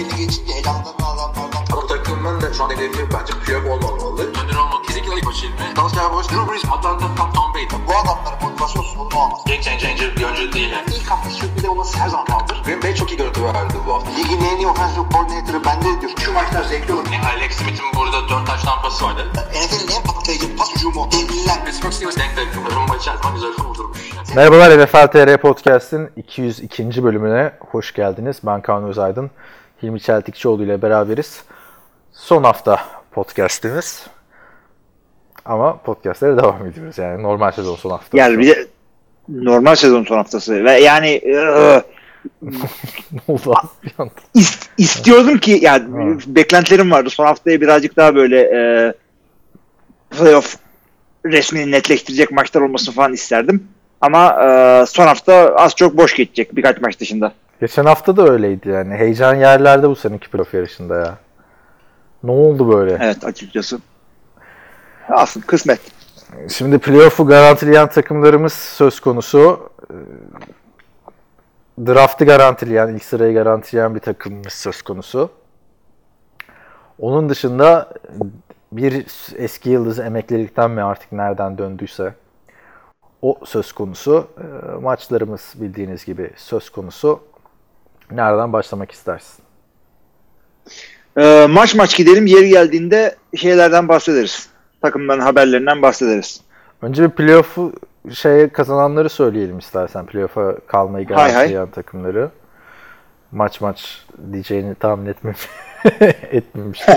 belli geçince elanlarını alanlardan. Ama takımın da şu an hedefi bence playoff olmamalı. Önder olmak kesinlikle ilk maçı ilmi. Dallas Cowboys, Drew Brees, Atlanta, Tom, Tom Brady. Bu adamların motivasyon sorunu olmaz. Game changer bir oyuncu değil. Yani. İlk hafta sürpriz olması her zaman kaldır. Green Bay çok iyi görüntü verdi bu hafta. Ligin en iyi offensive coordinator'ı bende diyor. Şu maçlar zevkli olur. Yani Alex Smith'in burada 4 taş tampası vardı. NFL'in en patlayıcı pas hücumu. Devliler. Pittsburgh Steelers denk denk. Rumba içerisinde güzel kurdurmuş. Merhabalar NFL TR Podcast'in 202. bölümüne hoş geldiniz. Ben Kaan Özaydın. Hilmi Çeltikçioğlu ile beraberiz. Son hafta podcast'imiz. Ama podcastlere devam ediyoruz. Yani normal sezon son hafta. Yani bir de normal sezon son haftası ve yani ıı, ne oldu abi ist- istiyordum ki yani beklentilerim vardı. Son haftaya birazcık daha böyle e, playoff resmini netleştirecek maçlar olmasını falan isterdim. Ama e, son hafta az çok boş geçecek birkaç maç dışında. Geçen hafta da öyleydi yani. Heyecan yerlerde bu seneki playoff yarışında ya. Ne oldu böyle? Evet açıkçası. Aslında kısmet. Şimdi playoff'u garantileyen takımlarımız söz konusu. Ee, Draft'ı garantileyen, ilk sırayı garantileyen bir takımımız söz konusu. Onun dışında bir eski yıldız emeklilikten mi artık nereden döndüyse o söz konusu. Ee, Maçlarımız bildiğiniz gibi söz konusu. Nereden başlamak istersin? E, maç maç gidelim yeri geldiğinde şeylerden bahsederiz. Takımların haberlerinden bahsederiz. Önce bir playoff'u şeye kazananları söyleyelim istersen. Playoff'a kalmayı garantileyen takımları. Maç maç diyeceğini tahmin etmem etmemiştim.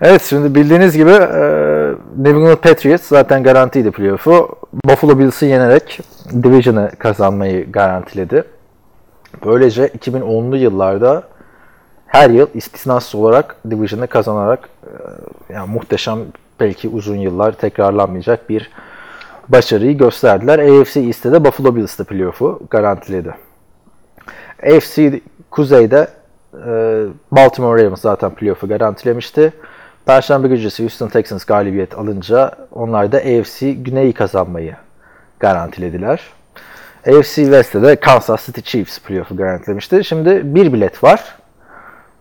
evet şimdi bildiğiniz gibi e, New England Patriots zaten garantiydi playoff'u. Buffalo Bills'i yenerek Division'ı kazanmayı garantiledi. Böylece 2010'lu yıllarda her yıl istisnasız olarak Division'ı kazanarak e, yani muhteşem belki uzun yıllar tekrarlanmayacak bir başarıyı gösterdiler. AFC East'te de Buffalo Bills'te playoff'u garantiledi. AFC Kuzey'de e, Baltimore Ravens zaten playoff'u garantilemişti. Perşembe gecesi Houston Texans galibiyet alınca onlar da AFC Güney'i kazanmayı garantilediler. AFC West'te de Kansas City Chiefs playoff'u garantilemişti. Şimdi bir bilet var.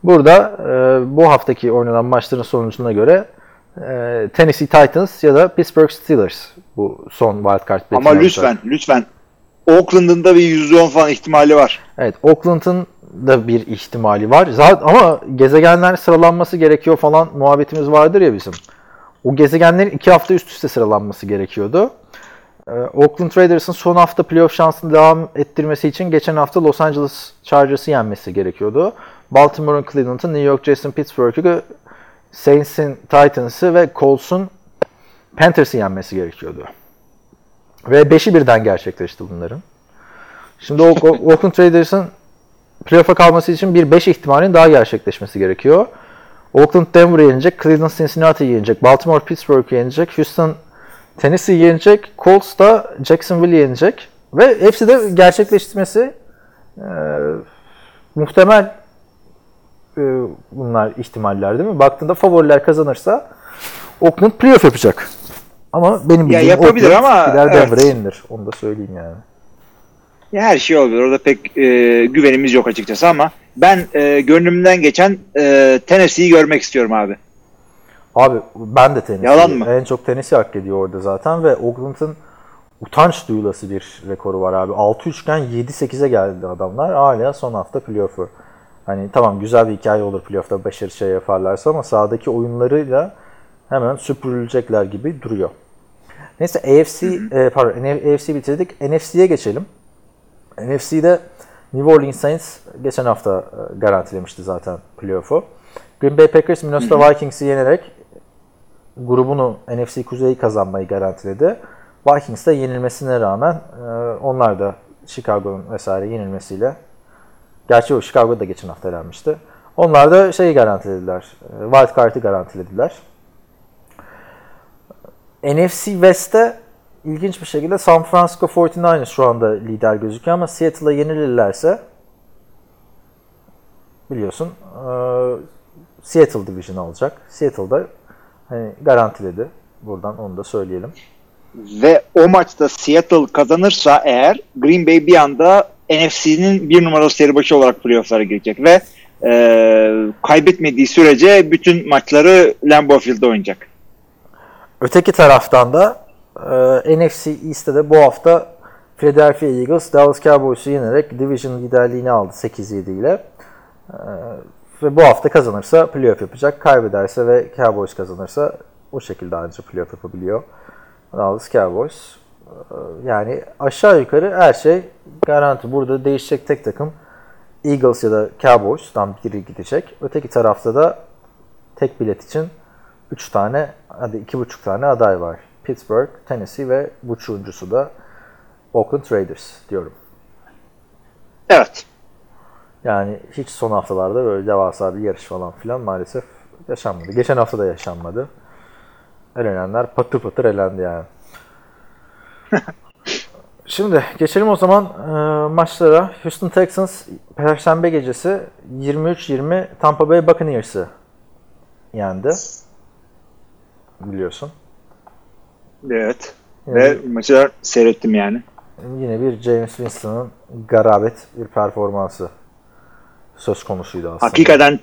Burada e, bu haftaki oynanan maçların sonucuna göre e, Tennessee Titans ya da Pittsburgh Steelers bu son wildcard Ama beklenen lütfen lütfen Oakland'ın da bir %10 falan ihtimali var. Evet, Oakland'ın da bir ihtimali var. Zaten ama gezegenler sıralanması gerekiyor falan muhabbetimiz vardır ya bizim. O gezegenlerin iki hafta üst üste sıralanması gerekiyordu. Ee, Oakland Raiders'ın son hafta playoff şansını devam ettirmesi için geçen hafta Los Angeles Chargers'ı yenmesi gerekiyordu. Baltimore'un Cleveland'ı, New York Jets'in Pittsburgh'ı, Saints'in Titans'ı ve Colts'un Panthers'ı yenmesi gerekiyordu. Ve beşi birden gerçekleşti bunların. Şimdi Oakland Raiders'ın playoff'a kalması için bir 5 ihtimalin daha gerçekleşmesi gerekiyor. Oakland Denver'ı yenecek, Cleveland Cincinnati'yi yenecek, Baltimore Pittsburgh'ı yenecek, Houston Tennessee'yi yenecek, Colts da Jacksonville'i yenecek. Ve hepsi de gerçekleştirmesi e, muhtemel e, bunlar ihtimaller değil mi? Baktığında favoriler kazanırsa Oakland playoff yapacak. Ama benim Ya bildiğim yapabilir Oakland ama gider evet. Denver'a yenilir. Onu da söyleyeyim yani. Ya her şey olabilir. Orada pek e, güvenimiz yok açıkçası ama ben e, gönlümden geçen e, Tennessee'yi görmek istiyorum abi. Abi ben de Tennessee. Yalan mı? En çok Tennessee hak ediyor orada zaten ve Oakland'ın utanç duyulası bir rekoru var abi. 6 üçgen 7-8'e geldi adamlar. Hala son hafta playoff'u. Hani tamam güzel bir hikaye olur playoff'ta başarı şey yaparlarsa ama sahadaki oyunlarıyla hemen süpürülecekler gibi duruyor. Neyse AFC, e, pardon AFC bitirdik. NFC'ye geçelim. NFC'de New Orleans Saints geçen hafta e, garantilemişti zaten playoff'u. Green Bay Packers Minnesota Vikings'i yenerek grubunu NFC Kuzey'i kazanmayı garantiledi. Vikings de yenilmesine rağmen e, onlar da Chicago'nun vesaire yenilmesiyle gerçi o Chicago'da geçen hafta elenmişti. Onlar da şeyi garantilediler. e, Wild Card'ı garantilediler. NFC West'te ilginç bir şekilde San Francisco 49ers şu anda lider gözüküyor ama Seattle'a yenilirlerse biliyorsun e, Seattle Division alacak. Seattle'da hani garantiledi. Buradan onu da söyleyelim. Ve o maçta Seattle kazanırsa eğer Green Bay bir anda NFC'nin bir numaralı seri başı olarak playoff'lara girecek ve e, kaybetmediği sürece bütün maçları Lambeau Field'da oynayacak. Öteki taraftan da e, NFC East'te de bu hafta Philadelphia Eagles Dallas Cowboys'u yenerek division liderliğini aldı 8-7 ile. E, ve bu hafta kazanırsa playoff yapacak. Kaybederse ve Cowboys kazanırsa o şekilde ancak playoff yapabiliyor. Dallas Cowboys. E, yani aşağı yukarı her şey garanti. Burada değişecek tek takım Eagles ya da Cowboys'tan biri gidecek. Öteki tarafta da tek bilet için 3 tane, hadi 2,5 tane aday var. Pittsburgh, Tennessee ve bu da Oakland Raiders diyorum. Evet. Yani hiç son haftalarda böyle devasa bir yarış falan filan maalesef yaşanmadı. Geçen hafta da yaşanmadı. Elenenler patır patır elendi yani. Şimdi geçelim o zaman e, maçlara. Houston Texans Perşembe gecesi 23-20 Tampa Bay Buccaneers'ı yendi. Biliyorsun. Evet. Yani Ve maçı seyrettim yani. yine bir James Winston'ın garabet bir performansı söz konusuydu aslında. Hakikaten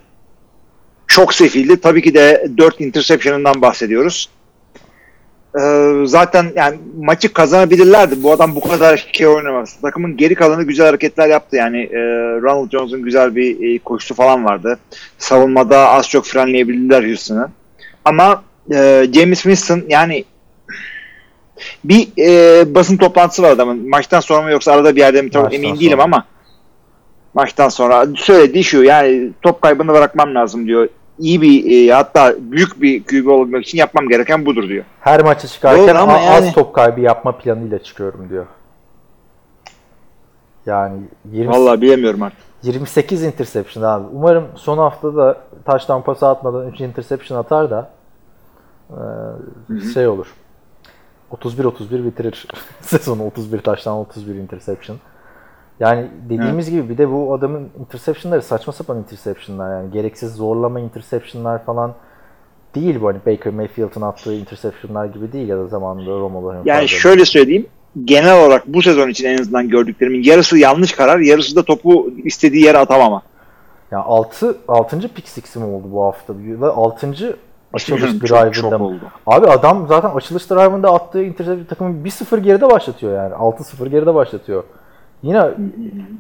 çok sefildi. Tabii ki de 4 interception'ından bahsediyoruz. Ee, zaten yani maçı kazanabilirlerdi. Bu adam bu kadar şey oynamaz. Takımın geri kalanı güzel hareketler yaptı. Yani e, Ronald Jones'un güzel bir e, koşusu falan vardı. Savunmada az çok frenleyebildiler Houston'ı. Ama e, James Winston yani bir e, basın toplantısı var adamın. Maçtan sonra mı yoksa arada bir yerde mi tam Maçtan emin değilim sonra. ama maçtan sonra söylediği şu yani top kaybını bırakmam lazım diyor. İyi bir e, hatta büyük bir QB olmak için yapmam gereken budur diyor. Her maça çıkarken Doğru ama a- yani- az top kaybı yapma planıyla çıkıyorum diyor. Yani 20, Vallahi bilemiyorum artık. 28 interception abi. Umarım son haftada taştan pası atmadan 3 interception atar da e, şey olur. 31-31 bitirir sezonu 31 taştan 31 interception. Yani dediğimiz gibi bir de bu adamın interceptionları saçma sapan interceptionlar yani gereksiz zorlama interceptionlar falan değil bu hani Baker Mayfield'ın attığı interceptionlar gibi değil ya da zamanında Romo'ların Yani şöyle söyleyeyim. Genel olarak bu sezon için en azından gördüklerimin yarısı yanlış karar, yarısı da topu istediği yere atamama. Ya 6 6. pick six'i mi oldu bu hafta? 6. açılış drive'ında oldu. Abi adam zaten açılış drive'ında attığı interception takımı 1-0 geride başlatıyor yani. 6-0 geride başlatıyor. Yine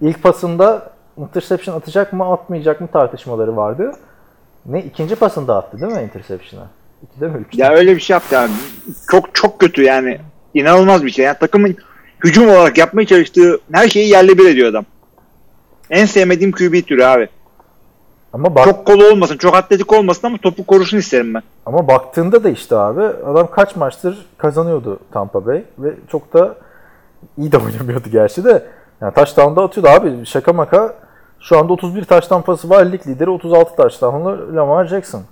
ilk pasında interception atacak mı atmayacak mı tartışmaları vardı. Ne ikinci pasında attı değil mi interception'a? İkide mi üçte? Ya öyle bir şey yaptı yani. Çok çok kötü yani. İnanılmaz bir şey. Yani takımın hücum olarak yapmaya çalıştığı her şeyi yerle bir ediyor adam. En sevmediğim QB türü abi. Ama bak Çok kolu olmasın, çok atletik olmasın ama topu korusun isterim ben. ama baktığında da işte abi adam kaç maçtır kazanıyordu Tampa Bay ve çok da iyi de oynamıyordu gerçi de. Yani touchdown'da atıyordu abi şaka maka. Şu anda 31 taştan pası var. Lig lideri 36 taştanlı Lamar Jackson.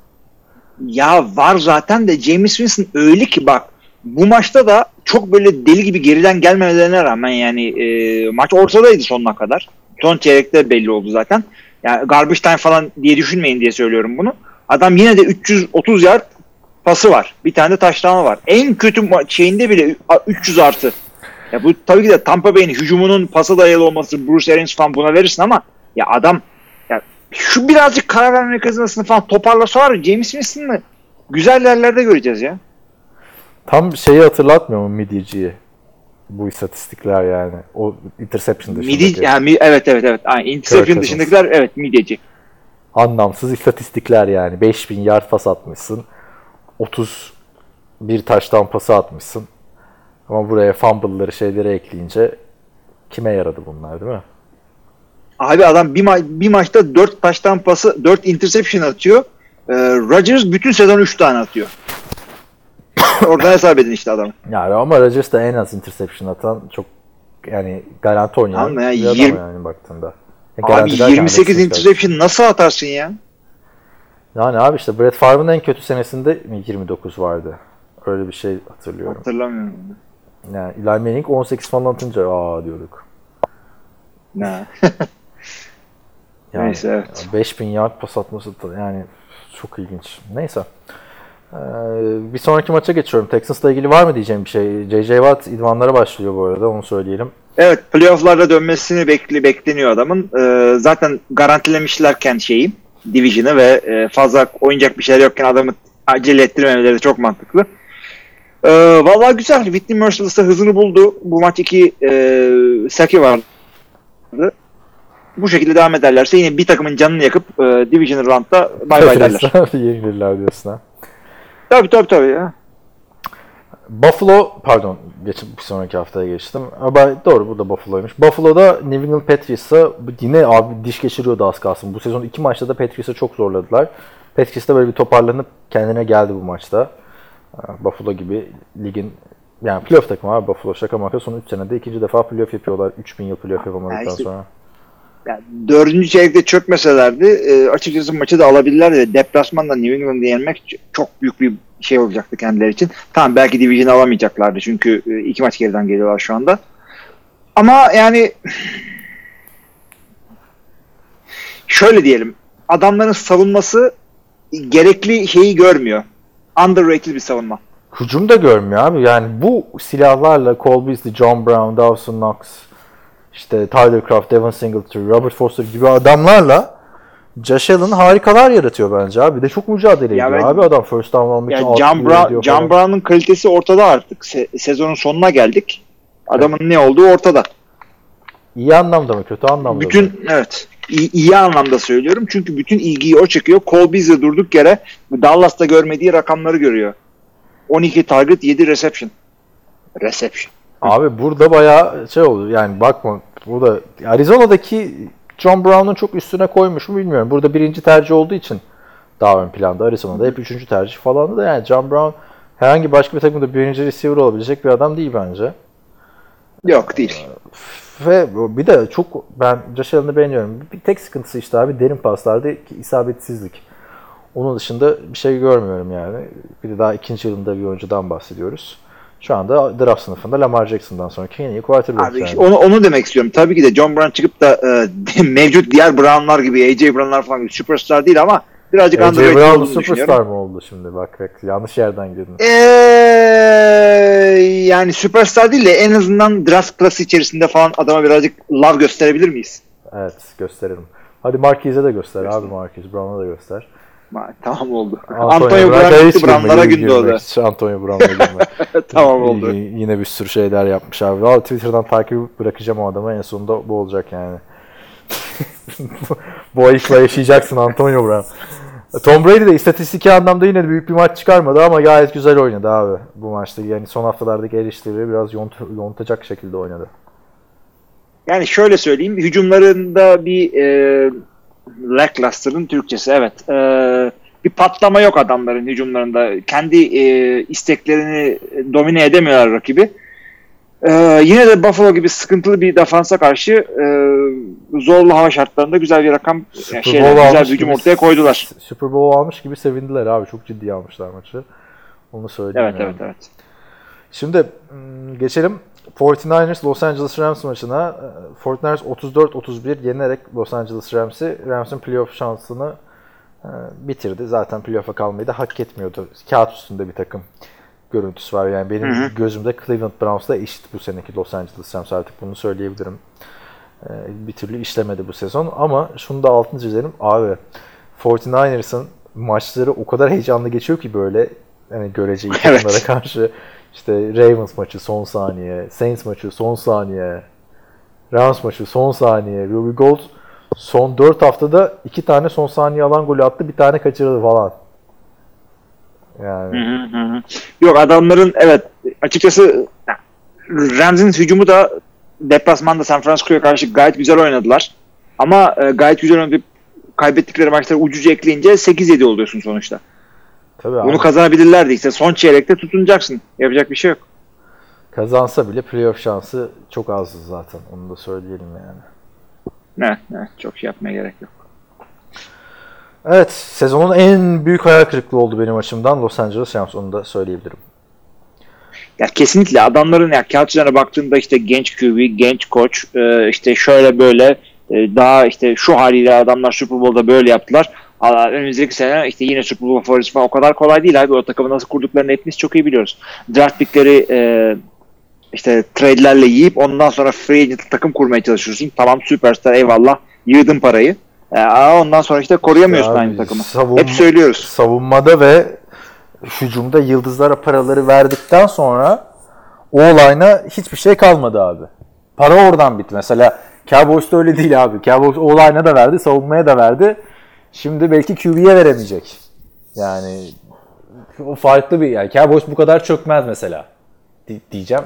Ya var zaten de James Winston öyle ki bak bu maçta da çok böyle deli gibi geriden gelmemelerine rağmen yani e, maç ortadaydı sonuna kadar. Son çeyrekte belli oldu zaten. Yani garbage time falan diye düşünmeyin diye söylüyorum bunu. Adam yine de 330 yard pası var. Bir tane de taştanı var. En kötü ma- şeyinde bile 300 artı. Ya bu tabii ki de Tampa Bay'in hücumunun pasa dayalı olması Bruce Arians falan buna verirsin ama ya adam ya şu birazcık karar verme mekanizmasını falan toparlasa var ya, James Winston'ı güzel yerlerde göreceğiz ya. Tam şeyi hatırlatmıyor mu Midyeci'yi? Bu istatistikler yani. O interception dışındaki. Midi, yani, evet evet evet. Aynen. Interception Cousins. dışındakiler evet midyeci. Anlamsız istatistikler yani. 5000 yard pas atmışsın. 31 taştan pası atmışsın. Ama buraya fumble'ları şeyleri ekleyince kime yaradı bunlar değil mi? Abi adam bir, ma- bir maçta 4 taştan pası 4 interception atıyor. Ee, Rodgers bütün sezon 3 tane atıyor. Oradan hesap edin işte adamı. Yani ama Rodgers da en az interception atan çok yani garanti oynayan Anladım ya, bir adam yirmi- yani baktığında. Abi Garanti derken 28 Rodgers interception nasıl atarsın ya? Yani abi işte Brett Favre'ın en kötü senesinde mi 29 vardı? Öyle bir şey hatırlıyorum. Hatırlamıyorum. Yani Eli Manning 18 falan atınca aa diyorduk. Ne? Yani Neyse evet. 5000 yard pas atması da yani çok ilginç. Neyse. Ee, bir sonraki maça geçiyorum. Texans'la ilgili var mı diyeceğim bir şey? J.J. Watt idmanlara başlıyor bu arada onu söyleyelim. Evet playofflarda dönmesini bekli bekleniyor adamın. Ee, zaten garantilemişlerken şeyi Division'ı ve e, fazla oynayacak bir şeyler yokken adamı acele ettirmemeleri de çok mantıklı. Ee, vallahi güzel. Whitney Merciless da hızını buldu. Bu maç iki e, saki vardı. Bu şekilde devam ederlerse yine bir takımın canını yakıp e, Division round'da bay bay derler. Yenilirler diyorsun ha. Tabii tabii tabii ya. Buffalo, pardon geçip bir sonraki haftaya geçtim. Ama doğru bu da Buffalo'ymuş. Buffalo'da New England Patriots'a yine abi diş geçiriyordu az kalsın. Bu sezon iki maçta da Patriots'a çok zorladılar. Patriots da böyle bir toparlanıp kendine geldi bu maçta. Buffalo gibi ligin yani playoff takımı abi Buffalo şaka maka son 3 senede ikinci defa playoff yapıyorlar. 3000 yıl playoff yapamadıktan Yani işte- sonra. Yani dördüncü çeyrekte çökmeselerdi e, açıkçası maçı da alabilirlerdi. Deplasmanda New England'ı yenmek çok büyük bir şey olacaktı kendileri için. Tamam belki Division alamayacaklardı çünkü e, iki maç geriden geliyorlar şu anda. Ama yani şöyle diyelim adamların savunması gerekli şeyi görmüyor. Underrated bir savunma. Hücum da görmüyor abi. Yani bu silahlarla Cole Beasley, John Brown, Dawson Knox, işte Tyler Croft, Devon Singletary, Robert Foster gibi adamlarla Josh Allen harikalar yaratıyor bence abi. Bir de çok mücadele ediyor ben- abi adam first down almak için Yani John, Brown, John falan. Brown'un kalitesi ortada artık. Se- sezonun sonuna geldik. Adamın ne olduğu ortada. İyi anlamda mı kötü anlamda mı? Bütün evet iyi, iyi anlamda söylüyorum. Çünkü bütün ilgiyi o çekiyor. Cole Beasley durduk yere Dallas'ta görmediği rakamları görüyor. 12 target 7 reception. Reception. Abi burada bayağı şey oldu yani bakma burada Arizona'daki John Brown'un çok üstüne koymuş mu bilmiyorum. Burada birinci tercih olduğu için daha ön planda. Arizona'da hep üçüncü tercih falan da yani John Brown herhangi başka bir takımda birinci receiver olabilecek bir adam değil bence. Yok değil. Ve bir de çok ben Josh Allen'ı beğeniyorum. Bir tek sıkıntısı işte abi derin paslarda isabetsizlik. Onun dışında bir şey görmüyorum yani. Bir de daha ikinci yılında bir oyuncudan bahsediyoruz. Şu anda draft sınıfında Lamar Jackson'dan sonraki en iyi quarterback Abi yani. işte onu, onu demek istiyorum. Tabii ki de John Brown çıkıp da e, mevcut diğer Brown'lar gibi AJ Brown'lar falan gibi süperstar değil ama birazcık AJ underrated Brown olduğunu superstar düşünüyorum. mı oldu şimdi? Bak bak yanlış yerden girdin. Ee, yani süperstar değil de en azından draft klası içerisinde falan adama birazcık love gösterebilir miyiz? Evet gösterelim. Hadi Marquez'e de göster abi Marquez Brown'a da göster. Ma- Tamam oldu. Antonio Brown gitti Brown'lara girme, gün girme, doğdu. hiç Antonio Brown'a tamam oldu. Y- Yine bir sürü şeyler yapmış abi. Valla Twitter'dan takip bırakacağım o adamı. En sonunda bu olacak yani. Bu ayıkla yaşayacaksın Antonio Brown. Tom Brady de istatistiki anlamda yine de büyük bir maç çıkarmadı ama gayet güzel oynadı abi bu maçta. Yani son haftalardaki eleştirileri biraz yont- yontacak şekilde oynadı. Yani şöyle söyleyeyim. Hücumlarında bir e, lackluster'ın Türkçesi evet. E, bir patlama yok adamların hücumlarında. Kendi e, isteklerini domine edemiyorlar rakibi. E, yine de Buffalo gibi sıkıntılı bir defansa karşı e, zorlu hava şartlarında güzel bir rakam, Super yani şey, Bowl güzel bir hücum ortaya koydular. Super Bowl almış gibi sevindiler abi. Çok ciddiye almışlar maçı. Onu söyleyeyim Evet yani. evet evet. Şimdi mm, geçelim 49ers Los Angeles Rams maçına. Ee, 49ers 34-31 yenerek Los Angeles Rams'i Rams'in playoff şansını e, bitirdi. Zaten playoff'a kalmayı da hak etmiyordu. Kağıt üstünde bir takım görüntüsü var. Yani benim Hı hı. gözümde Cleveland Browns'la eşit bu seneki Los Angeles Rams artık bunu söyleyebilirim. Ee, bir türlü işlemedi bu sezon ama şunu da altını çizelim. Abi 49ers'ın maçları o kadar heyecanlı geçiyor ki böyle hani görece Evet. takımlara karşı işte Ravens maçı son saniye, Saints maçı son saniye, Rams maçı son saniye, Ruby Gold son 4 haftada 2 tane son saniye alan golü attı, bir tane kaçırdı falan. Yani Hı hı hı. Yok adamların evet açıkçası Rams'in hücumu da deplasmanda San Francisco'ya karşı gayet güzel oynadılar. Ama e, gayet güzel oynayıp kaybettikleri maçları ucuca ekleyince 8-7 oluyorsun sonuçta. tabii abi, Bunu kazanabilirlerdi işte. Son çeyrekte tutunacaksın. Yapacak bir şey yok. kazansa bile playoff şansı çok azdı zaten. Onu da söyleyelim yani. Ne, ne çok şey yapmaya gerek yok. Evet, sezonun en büyük hayal kırıklığı oldu benim açımdan Los Angeles Rams onu da söyleyebilirim. Ya kesinlikle adamların ya kağıt üzerine baktığında işte genç QB, genç koç, e, işte şöyle böyle e, daha işte şu haliyle adamlar Super Bowl'da böyle yaptılar. Önümüzdeki sene işte yine Super Bowl favorisi falan o kadar kolay değil abi. O takımı nasıl kurduklarını hepimiz çok iyi biliyoruz. Draft pickleri e, işte trade'lerle yiyip ondan sonra free agent takım kurmaya çalışıyorsun. Tamam süperstar eyvallah yığdın parayı. Ee, ondan sonra işte koruyamıyorsun Abi, aynı takımı. savunma- Hep söylüyoruz. savunmada ve hücumda yıldızlara paraları verdikten sonra o olayına hiçbir şey kalmadı abi. Para oradan bitti. Mesela Cowboys'ta öyle değil abi. Cowboys o olayına da verdi, savunmaya da verdi. Şimdi belki QB'ye veremeyecek. Yani o farklı bir yani Cowboys bu kadar çökmez mesela. Di- diyeceğim.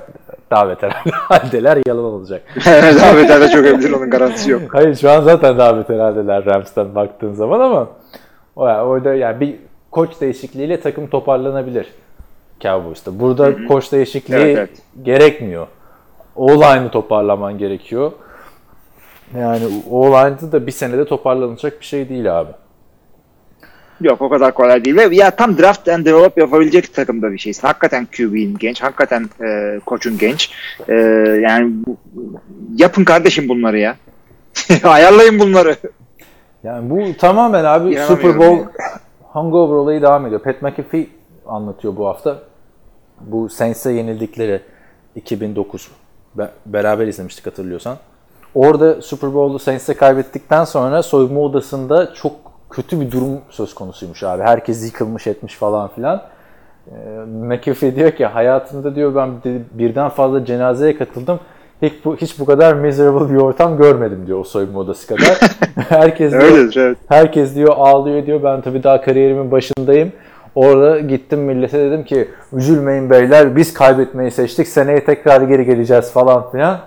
Daha beter haldeler yalan olacak. Davet de çok emin onun garantisi yok. Hayır şu an zaten daha beter haldeler Rams'tan baktığın zaman ama o orada yani bir koç değişikliğiyle takım toparlanabilir Cowboys'ta. Burada koç değişikliği Evet, evet. gerekmiyor. O-line'ı toparlaman gerekiyor. Yani O-line'da da bir senede toparlanacak bir şey değil abi. Yok o kadar kolay değil. Ve ya tam draft and develop yapabilecek takımda bir şeysin. Hakikaten QB'in genç. Hakikaten e, koçun genç. E, yani bu- yapın kardeşim bunları ya. Ayarlayın bunları. Yani bu tamamen abi Super Bowl yani. hangover olayı devam ediyor. Pat McAfee anlatıyor bu hafta. Bu Saints'e yenildikleri 2009 Be- beraber izlemiştik hatırlıyorsan. Orada Super Bowl'u Saints'e kaybettikten sonra soyunma odasında çok kötü bir durum söz konusuymuş abi. Herkes yıkılmış etmiş falan filan. Ee, McAfee diyor ki hayatımda diyor ben de- birden fazla cenazeye katıldım. Hiç bu, hiç bu kadar miserable bir ortam görmedim diyor o soyunma odası kadar. Herkes diyor, Öyledir evet. Herkes diyor ağlıyor diyor. Ben tabii daha kariyerimin başındayım. Orada gittim millete dedim ki üzülmeyin beyler biz kaybetmeyi seçtik. Seneye tekrar geri geleceğiz falan filan.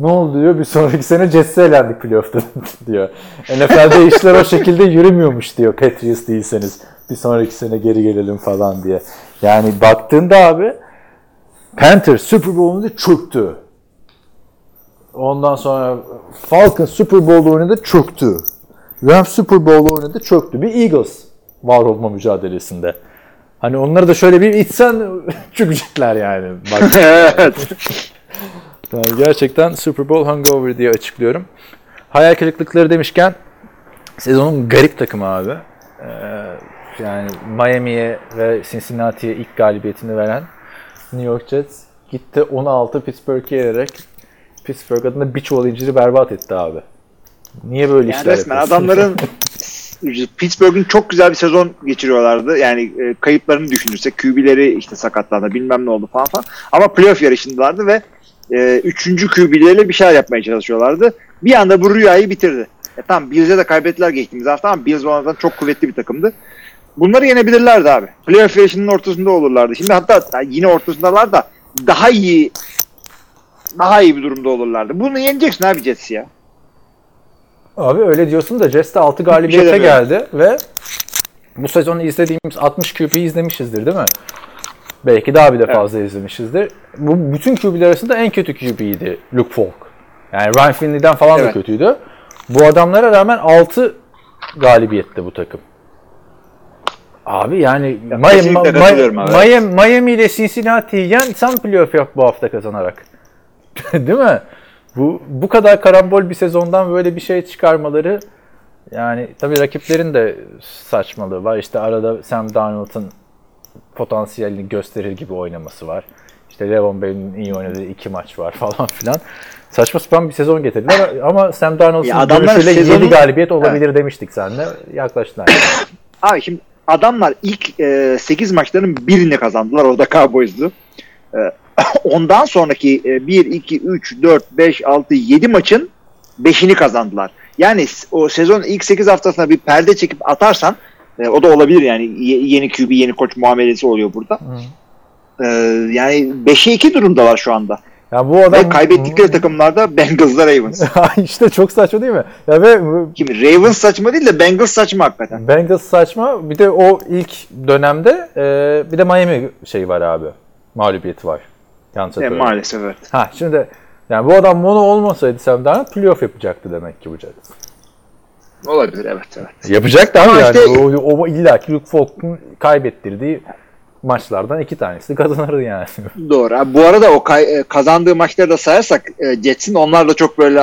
Ne oldu diyor bir sonraki sene Jets'e elendik playoff'ta diyor. NFL'de işler o şekilde yürümüyormuş diyor Patriots değilseniz. Bir sonraki sene geri gelelim falan diye. Yani baktığında abi Panthers Super Bowl'unda çöktü. Ondan sonra Falcons Super Bowl oynadı çöktü. Rams Super Bowl oynadı çöktü. Bir Eagles var olma mücadelesinde. Hani onları da şöyle bir itsen çökecekler yani. Bak. yani gerçekten Super Bowl hangover diye açıklıyorum. Hayal kırıklıkları demişken sezonun garip takımı abi. Ee, yani Miami'ye ve Cincinnati'ye ilk galibiyetini veren New York Jets gitti 16 Pittsburgh'e yenerek Pittsburgh adına bir çuval inciri berbat etti abi. Niye böyle Yani işler resmen yapıyorsun? adamların Pittsburgh'ün çok güzel bir sezon geçiriyorlardı. Yani e, kayıplarını düşünürsek QB'leri işte sakatlandı bilmem ne oldu falan falan. Ama playoff yarışındalardı ve e, üçüncü QB'leriyle bir şeyler yapmaya çalışıyorlardı. Bir anda bu rüyayı bitirdi. E, tamam Bills'e de kaybettiler geçtiğimiz hafta ama Bills onlardan çok kuvvetli bir takımdı. Bunları yenebilirlerdi abi. Playoff yarışının ortasında olurlardı. Şimdi hatta yine ortasındalar da daha iyi daha iyi bir durumda olurlardı. Bunu yeneceksin abi Jets ya. Abi öyle diyorsun da Jets de 6 şey galibiyete demiyorum. geldi ve bu sezonu izlediğimiz 60 QB'yi izlemişizdir değil mi? Belki daha bir de fazla izlemişizdir. Bu bütün QB'ler arasında en kötü QB'ydi Luke Falk. Yani Ryan Finley'den falan da Evet. kötüydü. Bu adamlara rağmen 6 galibiyetti bu takım. Abi yani Miami, kesinlikle katılıyorum abi. Miami, Miami ile Cincinnati'yi yen sen playoff yap bu hafta kazanarak. Değil mi? Bu bu kadar karambol bir sezondan böyle bir şey çıkarmaları yani tabii rakiplerin de saçmalığı var. İşte arada Sam Darnold'un potansiyelini gösterir gibi oynaması var. İşte Levon Bell'in iyi oynadığı iki maç var falan filan. Saçma sapan bir sezon getirdiler ama Sam Darnold'un dönüşüyle sezonu- 7 galibiyet olabilir demiştik seninle. Yaklaştılar. yani. Abi şimdi adamlar ilk e, 8 maçların birini kazandılar. O da Cowboys'du. E, ondan sonraki e, 1, 2, 3, 4, 5, 6, 7 maçın 5'ini kazandılar. Yani o sezon ilk 8 haftasına bir perde çekip atarsan e, o da olabilir yani Ye- yeni QB, yeni koç muamelesi oluyor burada. E, yani 5'e 2 durumdalar şu anda. Ya bu adam Ve kaybettikleri takımlarda Bengals'la Ravens. işte çok saçma değil mi? Ya ve Kimi Ravens saçma değil de Bengals saçma hakikaten. Bengals saçma. Bir de o ilk dönemde e, bir de Miami şey var abi. Mağlubiyeti var. Yanlış E, hatırlıyorum. maalesef evet. Ha şimdi yani bu adam mono olmasaydı Sam Darnold playoff yapacaktı demek ki bu Jets. Olabilir evet evet. Yapacaktı ama Ama yani işte- o, o illa ki Luke Falk'un kaybettirdiği maçlardan iki tanesi kazanırdı yani. Doğru. Abi, bu arada o kay- e, kazandığı maçları da sayarsak e, Jets'in onlar da çok böyle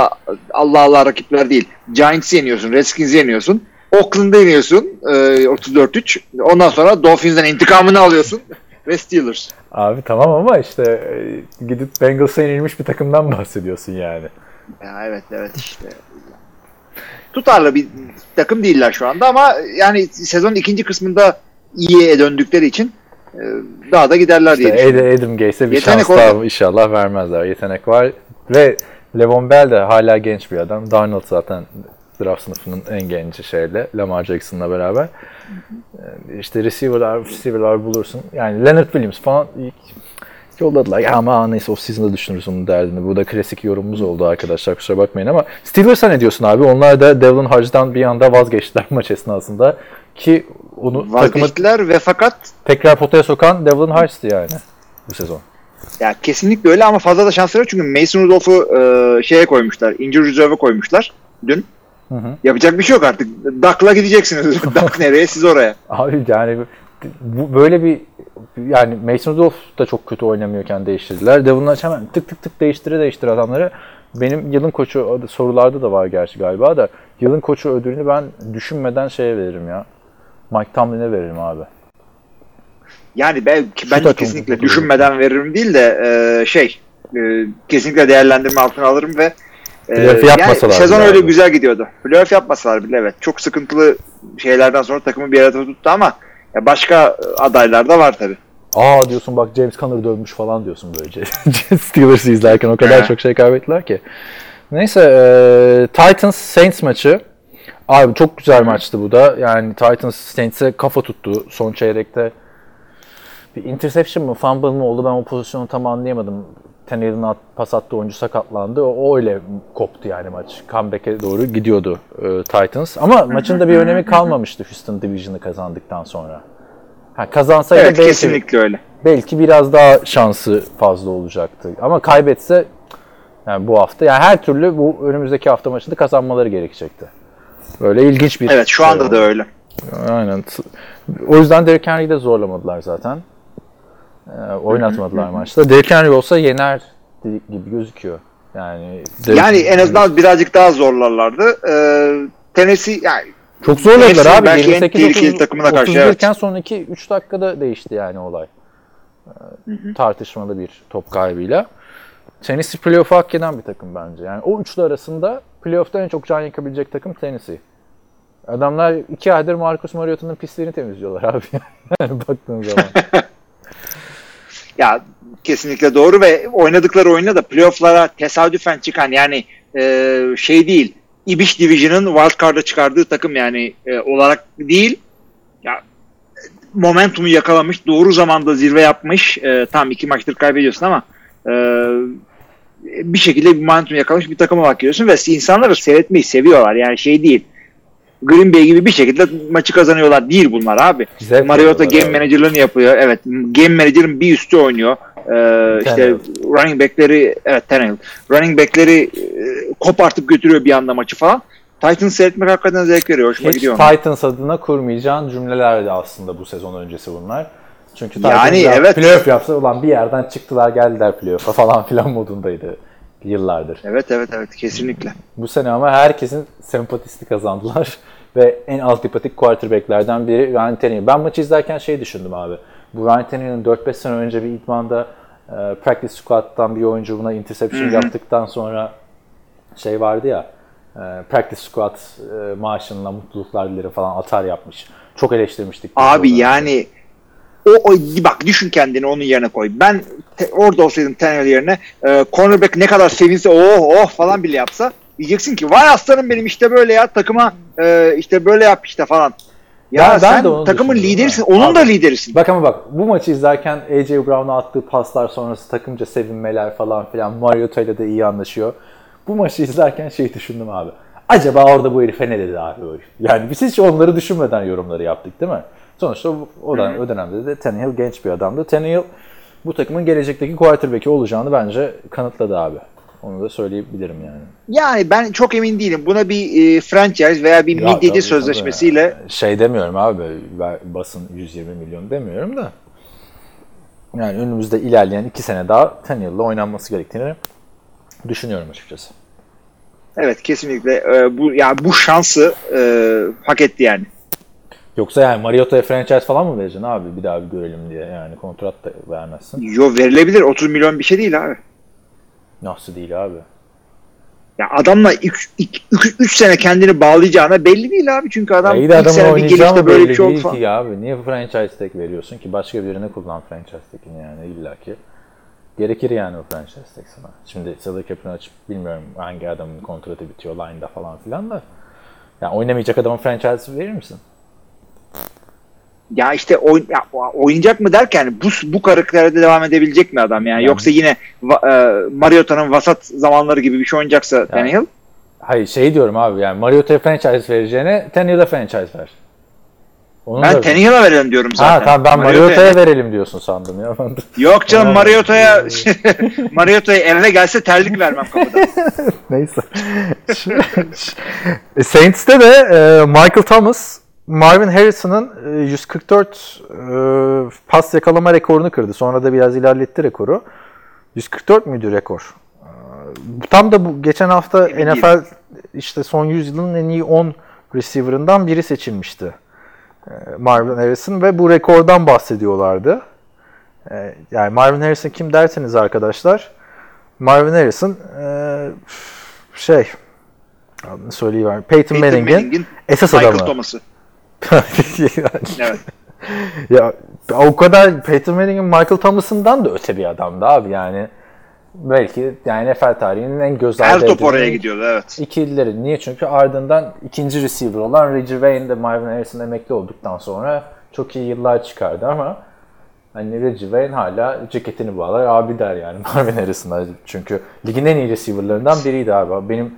Allah Allah rakipler değil. Giants'i yeniyorsun, Redskins'i yeniyorsun. Oakland'ı yeniyorsun e, 34-3. Ondan sonra Dolphins'den intikamını alıyorsun. ve Steelers. Abi tamam ama işte e, gidip Bengals'a yenilmiş bir takımdan bahsediyorsun yani. Ya evet evet işte. Tutarlı bir takım değiller şu anda ama yani sezonun ikinci kısmında iyiye döndükleri için e, daha da giderler diye İşte düşünüyorum. Ad- Adam Gates'e bir Yetenek şans orada. daha inşallah vermezler. Yetenek var ve Levon Bell de hala genç bir adam. Darnold zaten draft sınıfının en genci şeyle Lamar Jackson'la beraber. Ee, İşte receiver'lar, receiver'lar bulursun. Yani Leonard Williams falan yolladılar. Ya ama neyse o season'da düşünürüz onun derdini. Bu da klasik yorumumuz oldu arkadaşlar kusura bakmayın ama Steelers'a ne diyorsun abi? Onlar da Devlin Hodge'dan bir anda vazgeçtiler maç esnasında ki onu takımı Vazgeçtiler ve fakat tekrar potaya sokan Devlin Hodge'dı yani bu sezon. ya kesinlikle öyle ama fazla da şansları yok çünkü Mason Rudolph'u e, şeye koymuşlar. Injury reserve'e koymuşlar dün. Hı hı. Yapacak bir şey yok artık. Duck'la gideceksiniz. Duck nereye siz oraya. Abi yani bu böyle bir yani Mason Rudolph da çok kötü oynamıyorken değiştirdiler. Devon Hodge hemen tık tık tık değiştire değiştire adamları. Benim yılın koçu sorularda da var gerçi galiba da yılın koçu ödülünü ben düşünmeden şeye veririm ya. Mike Tomlin'e veririm abi. Yani ben, Şu ben kesinlikle düşünmeden veririm değil de e, şey e, kesinlikle değerlendirme altına alırım ve e, Playoff yapmasalar sezon öyle abi. güzel gidiyordu. Playoff yapmasalar bile evet. Çok sıkıntılı şeylerden sonra takımı bir arada tuttu ama ya başka adaylar da var tabii. Aa diyorsun bak James Conner dönmüş falan diyorsun böylece. Steelers'ı izlerken o kadar çok şey kaybettiler ki. Neyse e, Titans Saints maçı. Abi çok güzel maçtı bu da. Yani Titans Saints'e kafa tuttu son çeyrekte. Bir interception mı, fumble mı oldu ben o pozisyonu tam anlayamadım. Tannehill'in at, pas attığı oyuncu sakatlandı. O, o öyle koptu yani maç. Comeback'e doğru gidiyordu e, Titans. Ama maçın da bir önemi kalmamıştı Houston Division'ı kazandıktan sonra. Ha, kazansaydı Evet belki, kesinlikle öyle. belki biraz daha şansı fazla olacaktı. Ama kaybetse yani bu hafta yani her türlü bu önümüzdeki hafta maçında kazanmaları gerekecekti. Böyle ilginç bir Evet şu şey anda oldu. da öyle. Aynen. O yüzden Derrick Henry'i de zorlamadılar zaten. Ee, oynatmadılar maçta. Derrick Henry olsa yener gibi gözüküyor. Yani Derrick- Yani en azından birazcık daha zorlarlardı. Ee, Tennessee yani çok zorladılar abi. belki en 28 tehlikeli 30, takımına karşı, 31 evet. son 2 3 dakikada değişti yani olay. Ee, Tartışmalı bir top kaybıyla. Tennessee playoff'u hak eden bir takım bence. Yani o üçlü arasında playoff'ta en çok can yakabilecek takım Tennessee. Adamlar iki aydır Marcus Mariota'nın pisliğini temizliyorlar abi. yani baktığın zaman. Ya kesinlikle doğru ve oynadıkları oyuna da playofflara tesadüfen çıkan yani e, şey değil. Ibiş Division'ın wildcard'a çıkardığı takım yani e, olarak değil. Ya momentumu yakalamış, doğru zamanda zirve yapmış. E, tam iki maçtır kaybediyorsun ama e, bir şekilde bir momentum yakalamış bir takıma bakıyorsun ve insanları seyretmeyi seviyorlar. Yani şey değil. Green Bay gibi bir şekilde maçı kazanıyorlar değil bunlar abi. Zevk Mariota game abi. manager'lığını yapıyor. Evet. Game manager'ın bir üstü oynuyor. Ee, işte running back'leri evet Tannehill. Running back'leri e, kopartıp götürüyor bir anda maçı falan. Titans seyretmek hakikaten zevk veriyor. Hoşuma Hiç gidiyor. Titans adına kurmayacağın cümlelerdi aslında bu sezon öncesi bunlar. Çünkü Titans Yani ya evet. playoff yapsa ulan bir yerden çıktılar geldiler playoff'a falan filan modundaydı yıllardır. Evet evet evet kesinlikle. Bu sene ama herkesin sempatisini kazandılar. Ve en antipatik quarterbacklerden biri Ryan Tannehill. Ben maçı izlerken şey düşündüm abi. Bu Ryan Tannehill'in 4-5 sene önce bir idmanda e, practice squad'dan bir oyuncu buna interception yaptıktan sonra şey vardı ya e, practice squad e, maaşınla mutluluklar dileri falan atar yapmış. Çok eleştirmiştik. Abi yani o, o bak düşün kendini onun yerine koy. Ben te- orada olsaydım Tannehill yerine e, cornerback ne kadar sevinse oh oh falan bile yapsa diyeceksin ki vay aslanım benim işte böyle ya takıma e, işte böyle yap işte falan. Ya Ben- ben sen de onu takımın liderisin. ha. Onun Abi. da liderisin. Bak ama bak bu maçı izlerken AJ Brown'a attığı paslar sonrası takımca sevinmeler falan filan Mariota ile de iyi anlaşıyor. Bu maçı izlerken şey düşündüm abi. Acaba orada bu herife ne dedi abi o herif? Yani biz hiç onları düşünmeden yorumları yaptık değil mi? Sonuçta o, da, o dönemde de Tannehill genç bir adamdı. Tannehill bu takımın gelecekteki quarterback'i olacağını bence kanıtladı abi. Onu da söyleyebilirim yani. Yani ben çok emin değilim. Buna bir e, franchise veya bir Ya, midyeci tabii, sözleşmesiyle tabii. Şey demiyorum abi basın 120 milyon demiyorum da. Yani önümüzde ilerleyen iki sene daha Tannehill'la oynanması gerektiğini düşünüyorum açıkçası. evet kesinlikle e, bu ya bu şansı e, hak etti yani. Yoksa yani Mariota'ya franchise falan mı vereceksin abi bir daha bir görelim diye yani kontrat da vermezsin. Yo verilebilir. 30 milyon bir şey değil abi. Nasıl değil abi? Ya adamla 3 sene kendini bağlayacağına belli değil abi. Çünkü adam ya ilk sene bir gelişte böyle belli bir şey oldu değil falan. ki abi. Niye franchise tag veriyorsun ki? Başka birine kullan franchise tag'ini yani illaki. Gerekir yani o franchise tag sana. Şimdi salary cap'ini açıp bilmiyorum hangi adamın kontratı bitiyor line'da falan filan da. Yani oynamayacak adamın franchise verir misin? Ya işte oyn, ya, oynayacak mı derken bu bu karakterde devam edebilecek mi adam yani? Yani- Yoksa yine va, e, Mariota'nın vasat zamanları gibi bir şey oynayacaksa Tannehill Hayır şey diyorum abi yani Mariota'ya franchise vereceğine Tannehill'e franchise ver. Onun ben da- Tannehill'a verelim diyorum zaten. Ha tamam ben Mariota'ya- Mariota'ya verelim diyorsun sandım ya. Yok canım. Mariota'ya Mariota'ya eve gelse terlik vermem kapıda. Neyse. E, Saints'te de e, Michael Thomas Marvin Harrison'ın e, 144 e, pas yakalama rekorunu kırdı. Sonra da biraz ilerletti rekoru. 144 müydü rekor? E, Tam da bu geçen hafta Emin NFL işte son 100 yılın en iyi 10 receiver'ından biri seçilmişti. E, Marvin Harrison ve bu rekordan bahsediyorlardı. E, Yani Marvin Harrison kim derseniz arkadaşlar Marvin Harrison e, şey adını söyleyiver. Peyton, Peyton Manning'in esas adamı. Thomas'ı. Evet. ya o kadar Peyton Manning'in Michael Thomas'ından da öte bir adamdı abi yani. Belki yani NFL tarihinin en göz Her ardı top oraya gidiyordu evet. ikilileri. Niye? Çünkü ardından ikinci receiver olan Reggie Wayne de Marvin Harrison emekli olduktan sonra çok iyi yıllar çıkardı ama hani Reggie Wayne hala ceketini bağlar abi der yani Marvin Harrison'a. Çünkü ligin en iyi receiver'larından biriydi abi. Benim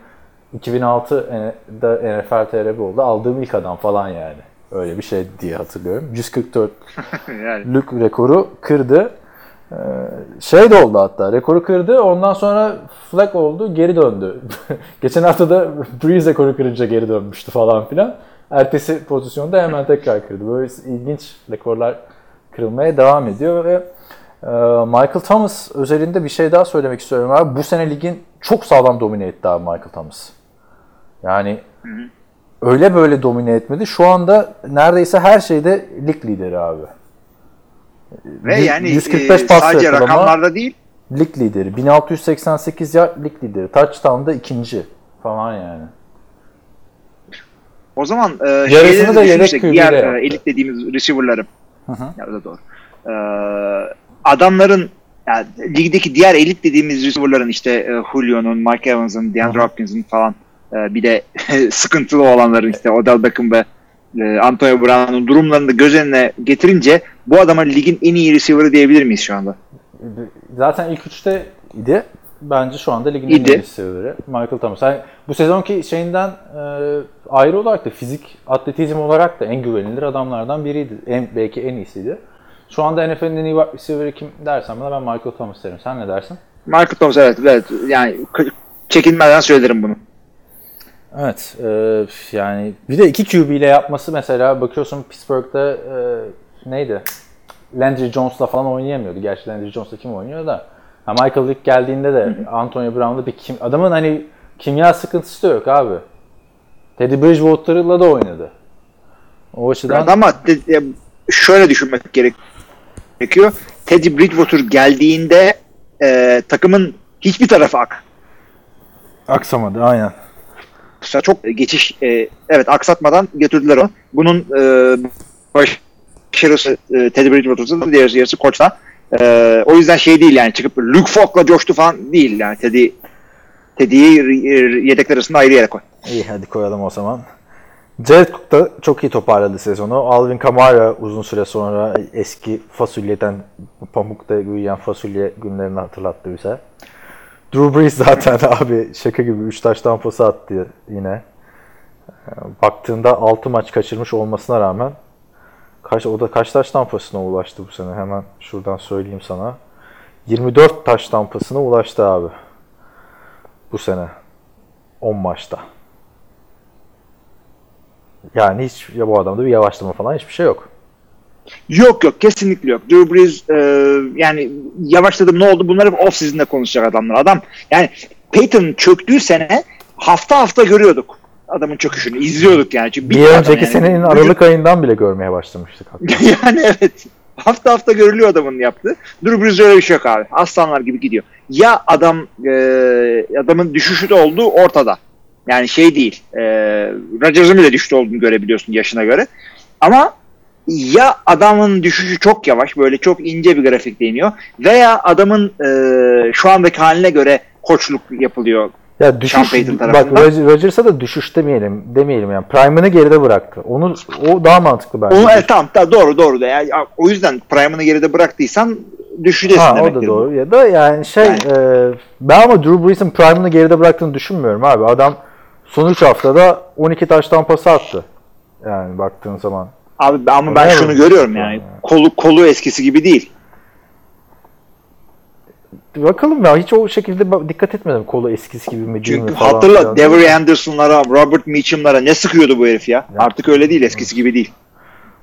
2006'da NFL TRB oldu. Aldığım ilk adam falan yani. Öyle bir şey diye hatırlıyorum. 144 yani. lük rekoru kırdı. Ee, şey de oldu hatta rekoru kırdı ondan sonra flag oldu geri döndü. Geçen hafta da Breeze rekoru kırınca geri dönmüştü falan filan. Ertesi pozisyonda hemen tekrar kırdı. Böyle ilginç rekorlar kırılmaya devam ediyor ve e, Michael Thomas özelinde bir şey daha söylemek istiyorum abi. Bu sene ligin çok sağlam domine etti abi Michael Thomas. Yani öyle böyle domine etmedi. Şu anda neredeyse her şeyde lig lideri abi. Ve yani 145 e, pas sadece rakamlarda değil Lig lideri. 1688 yard lig lideri. Touchdown'da ikinci falan yani. O zaman e, Yarısını da yedek diğer e, elit dediğimiz receiver'ları. Ya o da doğru. E, adamların yani, ligdeki diğer elit dediğimiz receiver'ların işte e, Julio'nun, Mike Evans'ın, DeAndre Hopkins'in falan e, bir de sıkıntılı olanların işte Odell Beckham ve e, Antonio Brown'un durumlarını da göz önüne getirince bu adama ligin en iyi receiver'ı diyebilir miyiz şu anda? Zaten ilk üçte idi. Bence şu anda ligin en İdi. iyi receiver'ı Michael Thomas. Yani bu sezonki şeyinden e, ayrı olarak da fizik, atletizm olarak da en güvenilir adamlardan biriydi. En, belki en iyisiydi. Şu anda NFL'in en iyi receiver'ı kim dersen bana ben Michael Thomas derim. Sen ne dersin? Michael Thomas evet, evet yani çekinmeden söylerim bunu. Evet. e, yani bir de iki QB ile yapması mesela bakıyorsun Pittsburgh'da e, neydi? Landry Jones'la falan oynayamıyordu. Gerçi Landry Jones'la kim oynuyor da. Ha, Michael Vick geldiğinde de Antonio Brown'da bir kim, adamın hani kimya sıkıntısı da yok abi. Teddy Bridgewater'la da oynadı. O açıdan Ama te- ya, şöyle düşünmek gerek- gerekiyor. Teddy Bridgewater geldiğinde e, takımın hiçbir tarafı ak. aksamadı aynen. Çok geçiş e, evet aksatmadan götürdüler onu. Bunun e, başarısı e, Teddy Bridgewater'ın diğer yarısı koçta. E, o yüzden şey değil yani çıkıp Luke Falk'la coştu falan değil yani Teddy Teddy'yi yedekler arasında ayrı yere koy. İyi hadi koyalım o zaman. Jared Cook da çok iyi toparladı sezonu. Alvin Kamara uzun süre sonra eski fasulyeden pamukta büyüyen fasulye günlerini hatırlattı bize. Drew Brees zaten abi şaka gibi 3 taş tampası attı yine. Ee, Baktığında 6 maç kaçırmış olmasına rağmen kaç o da kaç taş tampasına ulaştı bu sene hemen şuradan söyleyeyim sana. 24 taş tampasına ulaştı abi. Bu sene 10 maçta. Yani hiç ya bu adamda bir yavaşlama falan hiçbir şey yok. Yok yok kesinlikle yok. Drew Brees e, yani yavaşladım ne oldu bunları off season'da konuşacak adamlar. Adam yani Peyton'ın çöktüğü sene hafta hafta görüyorduk. adamın çöküşünü izliyorduk yani. Çünkü Bir önceki yani. senenin Aralık ayından bile görmeye başlamıştık. yani evet. Hafta hafta görülüyor adamın yaptığı. Drew Brees öyle bir şey yok abi. Aslanlar gibi gidiyor. Ya adam e, adamın düşüşü de olduğu ortada. Yani şey değil. E, Rodgers'ın bile düştü olduğunu görebiliyorsun yaşına göre. Ama ya adamın düşüşü çok yavaş böyle çok ince bir grafikte iniyor veya adamın e, şu andaki haline göre koçluk yapılıyor. Ya düşüş, bak Rodgers'a da düşüş demeyelim, demeyelim yani. Prime'ını geride bıraktı. Onu o daha mantıklı bence. Onu, evet, tamam, tamam doğru doğru da yani, o yüzden prime'ını geride bıraktıysan düşeceksin Ha o demektir da bu. doğru. Ya da yani şey Yani. e, ben ama Drew Brees'in prime'ını geride bıraktığını düşünmüyorum abi. Adam son 3 haftada 12 taştan pası attı. Yani baktığın zaman. Abi ama ben Öyle şunu mi? görüyorum yani kolu kolu eskisi gibi değil. Bakalım ya hiç o şekilde dikkat etmedim kolu eskisi gibi mi değil Çünkü mi falan. hatırla filan. Devery Anderson'lara, Robert Meacham'lara ne sıkıyordu bu herif ya. Artık öyle değil eskisi gibi değil.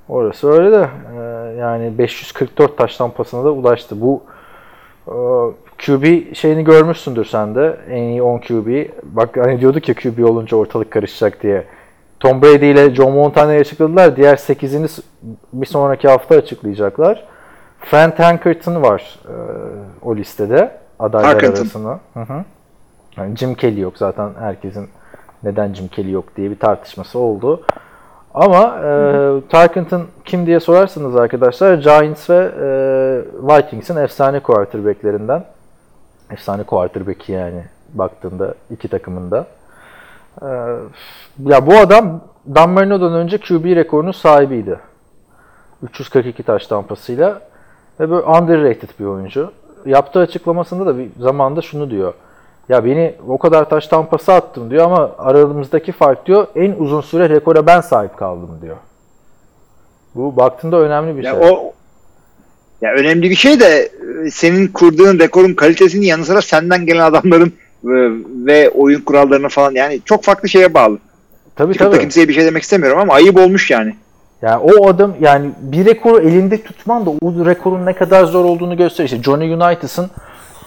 Orası öyle de e, yani 544 taştan pasına da ulaştı. Bu e, QB şeyini görmüşsündür sen de. En iyi 10 QB. Bak hani diyorduk ya QB olunca ortalık karışacak diye. Tom Brady ile John Montana'yı açıkladılar. Diğer 8'ini s- bir sonraki hafta açıklayacaklar. Fran Tankerton var e, o listede adaylar Tarkenton. arasında. Hı hı. Yani Jim Kelly yok zaten herkesin neden Jim Kelly yok diye bir tartışması oldu. Ama e, Tarkenton kim diye sorarsanız arkadaşlar Giants ve e, Vikings'in efsane quarterbacklerinden. Efsane quarterback'i yani baktığında iki takımında. E, ya bu adam Dan Marino'dan önce QB rekorunun sahibiydi. 342 taş tampasıyla ve böyle underrated bir oyuncu. Yaptığı açıklamasında da bir zamanda şunu diyor. Ya beni o kadar taş tampası attım diyor ama aramızdaki fark diyor en uzun süre rekora ben sahip kaldım diyor. Bu baktığında önemli bir Ya şey. o ya önemli bir şey de e, senin kurduğun rekorun kalitesinin yanı sıra senden gelen adamların ve, ve oyun kurallarına falan yani çok farklı şeye bağlı. tabii Çıkıp tabii. kimseye bir şey demek istemiyorum ama ayıp olmuş yani. Yani o adam yani bir rekoru elinde tutman da o rekorun ne kadar zor olduğunu gösteriyor. İşte Johnny United'ın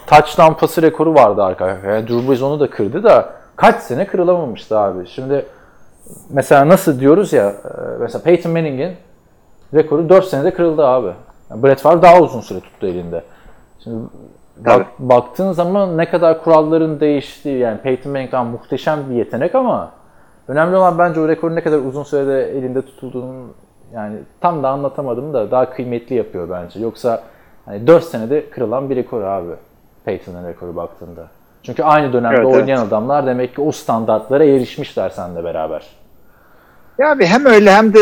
touchdown pası rekoru vardı arkadaşlar. Yani Drew Brees onu da kırdı da kaç sene kırılamamıştı abi. Şimdi mesela nasıl diyoruz ya e, mesela Peyton Manning'in rekoru 4 senede kırıldı abi. Yani Brett Favre daha uzun süre tuttu elinde. Şimdi. Bak, baktığın zaman ne kadar kuralların değiştiği yani Peyton Manning muhteşem bir yetenek ama önemli olan bence o rekorun ne kadar uzun sürede elinde tutulduğunu yani tam da anlatamadım da daha kıymetli yapıyor bence. Yoksa hani 4 senede kırılan bir rekor abi. Peyton'ın rekoru baktığında. Çünkü aynı dönemde Evet, oynayan adamlar demek ki o standartlara erişmişler seninle beraber. Ya abi hem öyle hem de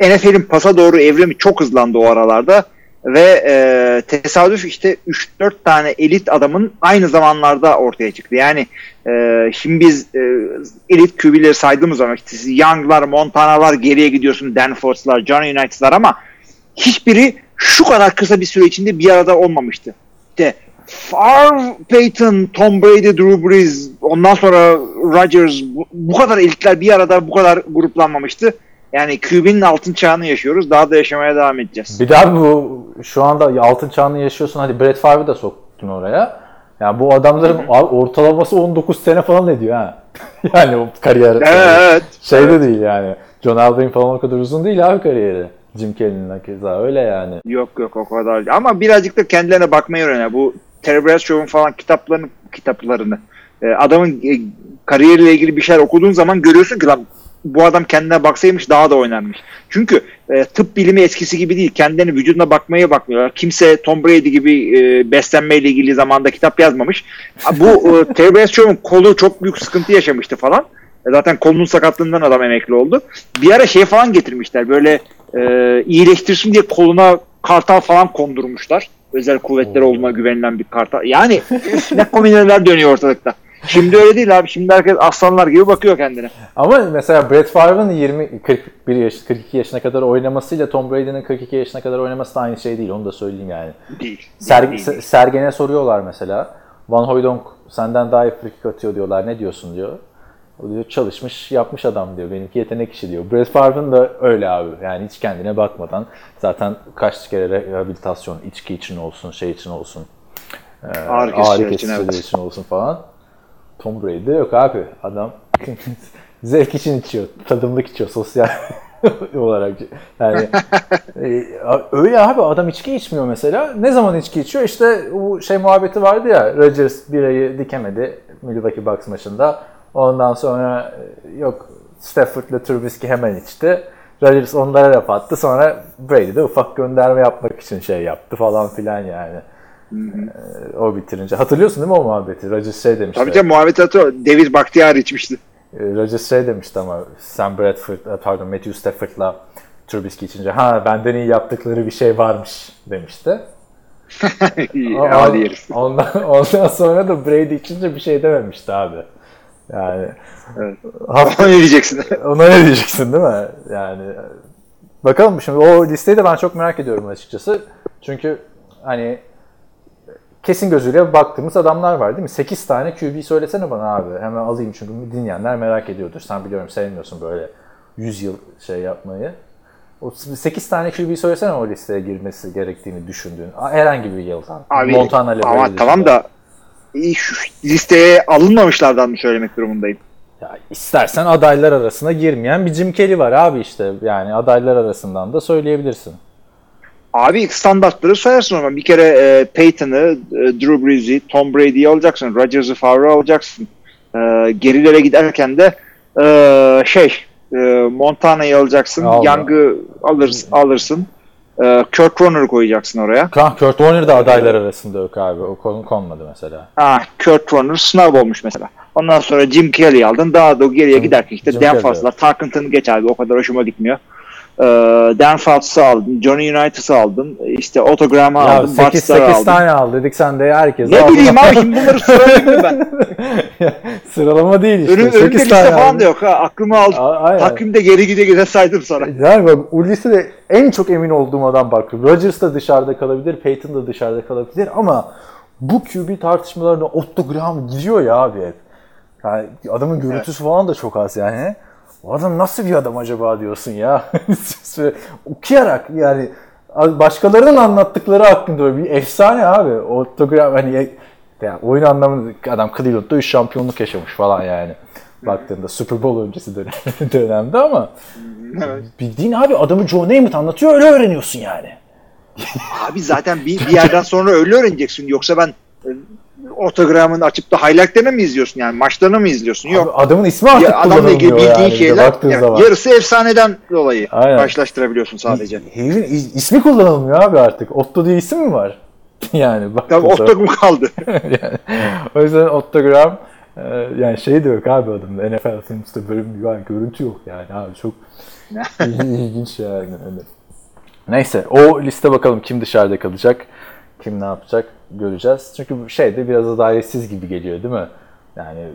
e, NFL'in pasa doğru evrimi çok hızlandı o aralarda ve e, tesadüf işte 3-4 tane elit adamın aynı zamanlarda ortaya çıktı. Yani e, şimdi biz e, elit QB'leri saydığımız zaman işte Young'lar, Montana'lar geriye gidiyorsun, Danforth'lar, John United'lar ama hiçbiri şu kadar kısa bir süre içinde bir arada olmamıştı. İşte Favre, Peyton, Tom Brady, Drew Brees, ondan sonra Rodgers bu, bu kadar elitler bir arada bu kadar gruplanmamıştı. Yani QB'nin altın çağını yaşıyoruz. Daha da yaşamaya devam edeceğiz. Bir daha bu şu anda altın çağını yaşıyorsun. Hadi Brett Favre'ı da soktun oraya. Yani bu adamların ortalaması 19 sene falan ediyor ha. yani o kariyer. Evet. Şey de değil yani. John Elway'in falan o kadar uzun değil abi kariyeri. Jim Kelly'nin keza öyle yani. Yok yok o kadar. değil. Ama birazcık da kendilerine bakmayı öğreniyor. Bu Terry Bradshaw'un falan kitaplarını kitaplarını e, adamın e, kariyeriyle ilgili bir şeyler okuduğun zaman görüyorsun ki lan bu adam kendine baksaymış daha da oynanmış. Çünkü e, tıp bilimi eskisi gibi değil. Kendilerine vücuduna bakmaya bakmıyorlar. Kimse Tom Brady gibi e, beslenmeyle ilgili zamanda kitap yazmamış. Bu e, Terry Bradshaw'un kolu çok büyük sıkıntı yaşamıştı falan. E, Zaten kolunun sakatlığından adam emekli oldu. Bir ara şey falan getirmişler. Böyle e, iyileştirsin diye koluna kartal falan kondurmuşlar. Özel kuvvetler olduğuna güvenilen bir kartal. Yani ne komüneller dönüyor ortalıkta. Şimdi öyle değil abi. Şimdi herkes aslanlar gibi bakıyor kendine. Ama mesela Brett Favre'ın 20 41 yaş 42 yaşına kadar oynamasıyla Tom Brady'nin 42 yaşına kadar oynaması da aynı şey değil. Onu da söyleyeyim yani. Değil. Ser, Değil, değil. Sergen'e soruyorlar mesela. Van Hooydonk senden daha iyi frikik atıyor diyorlar. Ne diyorsun diyor. O diyor çalışmış, yapmış adam diyor. Benimki yetenek işi diyor. Brett Favre'ın da öyle abi. Yani hiç kendine bakmadan zaten kaç kere rehabilitasyon, içki için olsun, şey için olsun. e, Ağrı kesici için, evet. için olsun falan. Tom Brady'de yok abi. Adam zevk için içiyor. Tadımlık içiyor sosyal olarak. Yani e, öyle abi adam içki içmiyor mesela. Ne zaman içki içiyor? İşte bu şey muhabbeti vardı ya Rodgers birayı dikemedi Milwaukee Bucks maçında. Ondan sonra e, yok Stafford'la Trubisky hemen içti. Rodgers onlara laf attı. Sonra Brady de ufak gönderme yapmak için şey yaptı falan filan yani. Ee, o bitirince. Hatırlıyorsun değil mi o muhabbeti? Rodgers şey demişti. Tabii canım muhabbeti hatırlıyor. David Bakhtiar içmişti. Ee, Rodgers şey demişti ama Sam Bradford, e, pardon Matthew Stafford'la Trubisky içince ha benden iyi yaptıkları bir şey varmış demişti. Herif. ondan, ondan sonra da Brady içince bir şey dememişti abi. Yani Evet. hafta Ona ne diyeceksin? ona ne diyeceksin değil mi? Yani bakalım şimdi o listeyi de ben çok merak ediyorum açıkçası. Çünkü hani kesin gözüyle baktığımız adamlar var değil mi? 8 tane QB söylesene bana abi. Hemen alayım çünkü dinleyenler merak ediyordur. Sen biliyorum sevmiyorsun böyle 100 yıl şey yapmayı. O 8 tane QB söylesene o listeye girmesi gerektiğini düşündüğün. Herhangi bir yıl. Abi Montana ama Brady tamam da iyi, şu listeye alınmamışlardan mı söylemek durumundayım? Ya istersen adaylar arasına girmeyen bir Jim Kelly var abi işte. Yani adaylar arasından da söyleyebilirsin. Abi standartları sayarsın ama bir kere e, Peyton'ı, e, Drew Brees'i, Tom Brady'yi alacaksın, Rodgers'ı, Favre'ı alacaksın. E, gerilere giderken de e, şey e, Montana'yı alacaksın, Al. Young'ı alır, alırsın. E, Kurt Warner'ı koyacaksın oraya. Kurt Warner da adaylar arasında yok abi. O konu konmadı mesela. Ah, Kurt Warner sınav olmuş mesela. Ondan sonra Jim Kelly aldın. Daha da geriye giderken işte Jim Dan Fouts'la Tarkenton'ı geç abi. O kadar hoşuma gitmiyor. Ee, Dan Fouts'ı aldın. Johnny United'ı aldın. işte Autogram'ı Ya aldın. 8, Batstar'ı 8 aldın. tane al dedik sen de herkes. Ne al. bileyim abi şimdi bunları sıralayayım ben. Sıralama değil işte. Önüm, önümde 8 liste tane falan al. da yok ha. Aklımı aldım. A-. Takvimde geri gide gide saydım sana. Yani bak o listede en çok emin olduğum adam bak. Rodgers da dışarıda kalabilir, Peyton da dışarıda kalabilir ama bu QB tartışmalarına Otto Graham gidiyor ya abi hep. Yani adamın görüntüsü falan da çok az yani. O adam nasıl bir adam acaba diyorsun ya. Okuyarak yani başkalarının anlattıkları hakkında böyle bir efsane abi. Otto Graham hani yani oyun anlamında adam Cleveland'da 3 şampiyonluk yaşamış falan yani. Baktığında Super Bowl öncesi dönem, dönemde ama Evet. bildiğin abi adamı Joe Namath anlatıyor öyle öğreniyorsun yani. Abi zaten bir, bir yerden sonra öyle öğreneceksin. Yoksa ben Autogram'ın açıp da highlightlarını mı izliyorsun yani? Maçlarını mı izliyorsun? Yok. Abi adamın ismi artık Ya adamla ilgili bildiğin yani şeyler yani zaman. yarısı efsaneden dolayı Aynen. karşılaştırabiliyorsun sadece. Herifin is- ismi kullanılmıyor abi artık. Otto diye isim mi var? yani baktığın Tabii. Otto kaldı. yani, o yüzden Otto Graham e, yani şey de yok abi adamın NFL Films'te bir yani görüntü yok yani abi çok il- ilginç yani. Hani. Neyse o liste bakalım kim dışarıda kalacak, kim ne yapacak göreceğiz. Çünkü şey de biraz adaletsiz gibi geliyor değil mi? Yani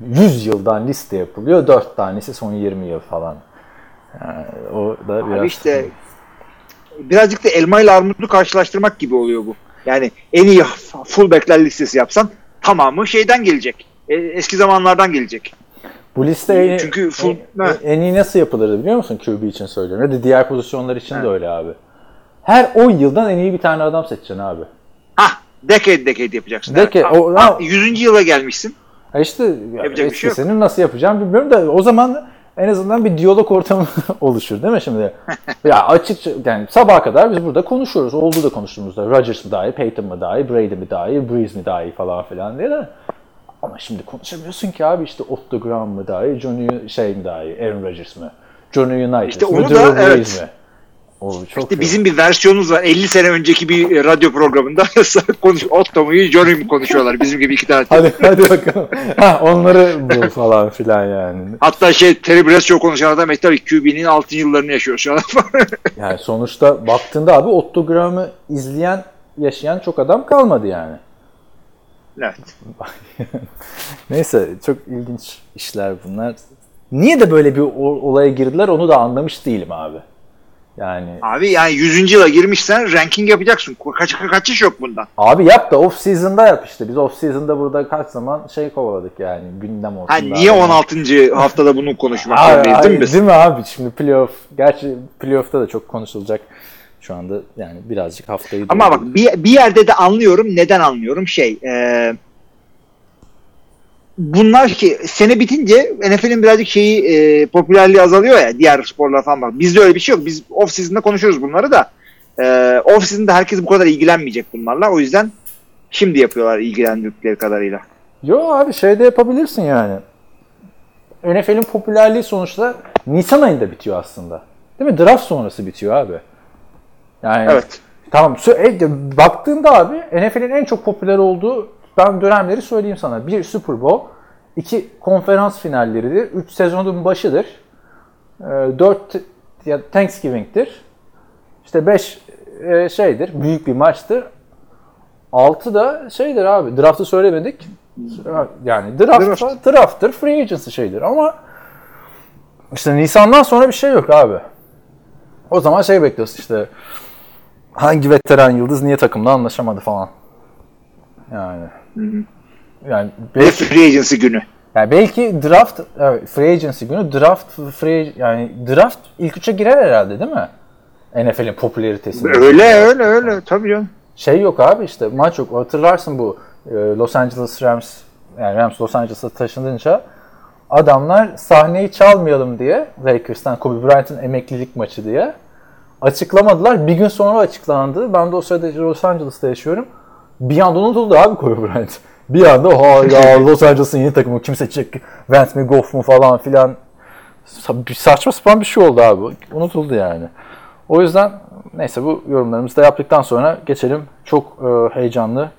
100 yıldan liste yapılıyor, 4 tanesi son 20 yıl falan. Yani o da biraz... Abi işte birazcık da elma ile armudu karşılaştırmak gibi oluyor bu. Yani en iyi fullbackler listesi yapsan tamamı şeyden gelecek. E, Eski zamanlardan gelecek. Bu liste en, Çünkü full- en, en iyi nasıl yapılırdı biliyor musun QB için söylüyorum. Ya da diğer pozisyonlar için Ha. de öyle abi. Her 10 yıldan en iyi bir tane adam seçeceksin abi. Hah decade decade yapacaksın. Decade, Ha, o- ha, ha. 100. yıla gelmişsin. Ha işte Yapacak bir şey eskisinin nasıl yapacağım bilmiyorum da o zaman en azından bir diyalog ortamı oluşur değil mi şimdi? ya açıkça yani sabaha kadar biz burada konuşuyoruz. Oldu da konuştuğumuzda Rodgers mı daha iyi, Peyton mı daha iyi, Brady mi daha iyi, Breeze mi daha iyi falan filan diye de. Ama şimdi konuşamıyorsun ki abi işte Otto Graham mı daha iyi, Johnny şey mi daha iyi, Aaron Rodgers mı? Johnny United İşte da, Drew Brees evet. mi? O çok İşte bizim bir versiyonumuz var. 50 sene önceki bir e, radyo programında konuş Otto mu Johnny konuşuyorlar. Bizim gibi iki tane. Hadi hadi bakalım. ha, onları bul falan filan yani. Hatta şey Bradshaw konuşan adam tabii QB'nin altın yıllarını yaşıyor şu an. Yani sonuçta baktığında abi Otto Graham'ı izleyen, yaşayan çok adam kalmadı yani. evet. Neyse çok ilginç işler bunlar. Niye de böyle bir olaya girdiler onu da anlamış değilim abi. Yani Abi yani 100. yıla girmişsen ranking yapacaksın. Kaç, kaçış yok bundan. abi yap da off season'da yap işte. Biz off season'da burada kaç zaman şey kovaladık yani gündem olsun. Ha, niye yani. 16. haftada bunu konuşmak Ay, zorundayız değil mi biz? Değil mi abi? Şimdi playoff, gerçi playoff'ta da çok konuşulacak şu anda yani birazcık haftayı Ama bak bir, bir yerde de anlıyorum. Neden anlıyorum? Şey e, bunlar ki sene bitince NFL'in birazcık şeyi e, popülerliği azalıyor ya diğer sporlar falan var. Bizde öyle bir şey yok. Biz off season'da konuşuyoruz bunları da. E, off season'da herkes bu kadar ilgilenmeyecek bunlarla. O yüzden şimdi yapıyorlar ilgilendikleri kadarıyla. Yo abi şey de yapabilirsin yani. NFL'in popülerliği sonuçta Nisan ayında bitiyor aslında. Değil mi? Draft sonrası bitiyor abi. Yani Evet. Tamam. e, Baktığında abi NFL'in en çok popüler olduğu ben dönemleri söyleyeyim sana. Bir Super Bowl, iki konferans finalleridir, üç sezonun başıdır, e, dört ya Thanksgiving'tir, işte beş e, şeydir, büyük bir maçtır. Altı da şeydir abi, draft'ı söylemedik. Yani draft, Draft. draft'tır, free agency şeydir ama işte Nisan'dan sonra bir şey yok abi. O zaman şey bekliyorsun işte hangi veteran yıldız niye takımda anlaşamadı falan. Yani. Yani Ve belki, free agency günü. yani belki draft evet, free agency günü draft free yani draft ilk üçe girer herhalde değil mi? NFL'in popülaritesi. Öyle öyle öyle tabii canım. Şey yok abi işte maç yok. Hatırlarsın bu e, Los Angeles Rams yani Rams Los Angeles'a taşınınca adamlar sahneyi çalmayalım diye Lakers'tan Kobe Bryant'ın emeklilik maçı diye açıklamadılar. Bir gün sonra açıklandı. Ben de o sırada Los Angeles'ta yaşıyorum. Bir anda unutuldu abi Kobe Bryant. Bir anda hala Los Angeles'ın yeni takımı kim seçecek? Vance mi Goff mu falan filan. Sa- Saçma sapan bir şey oldu abi. Unutuldu yani. O yüzden neyse bu yorumlarımızı da yaptıktan sonra geçelim çok e, heyecanlı,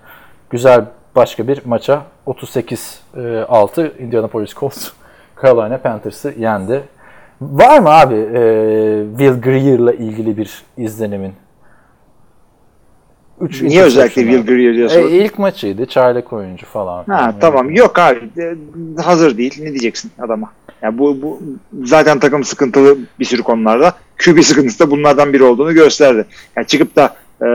güzel başka bir maça. 38-6 Indianapolis Colts Carolina Panthers'ı yendi. Var mı abi e, Will Greer'la ilgili bir izlenimin? Üç Niye özellikle Will. Greer diyorsun? E, ilk maçıydı. Çaylak oyuncu falan. Ha tamam yok abi E, hazır değil ne diyeceksin adama. Ya bu, bu zaten takım sıkıntılı bir sürü konularda. QB sıkıntısı da bunlardan biri olduğunu gösterdi. Yani çıkıp da e,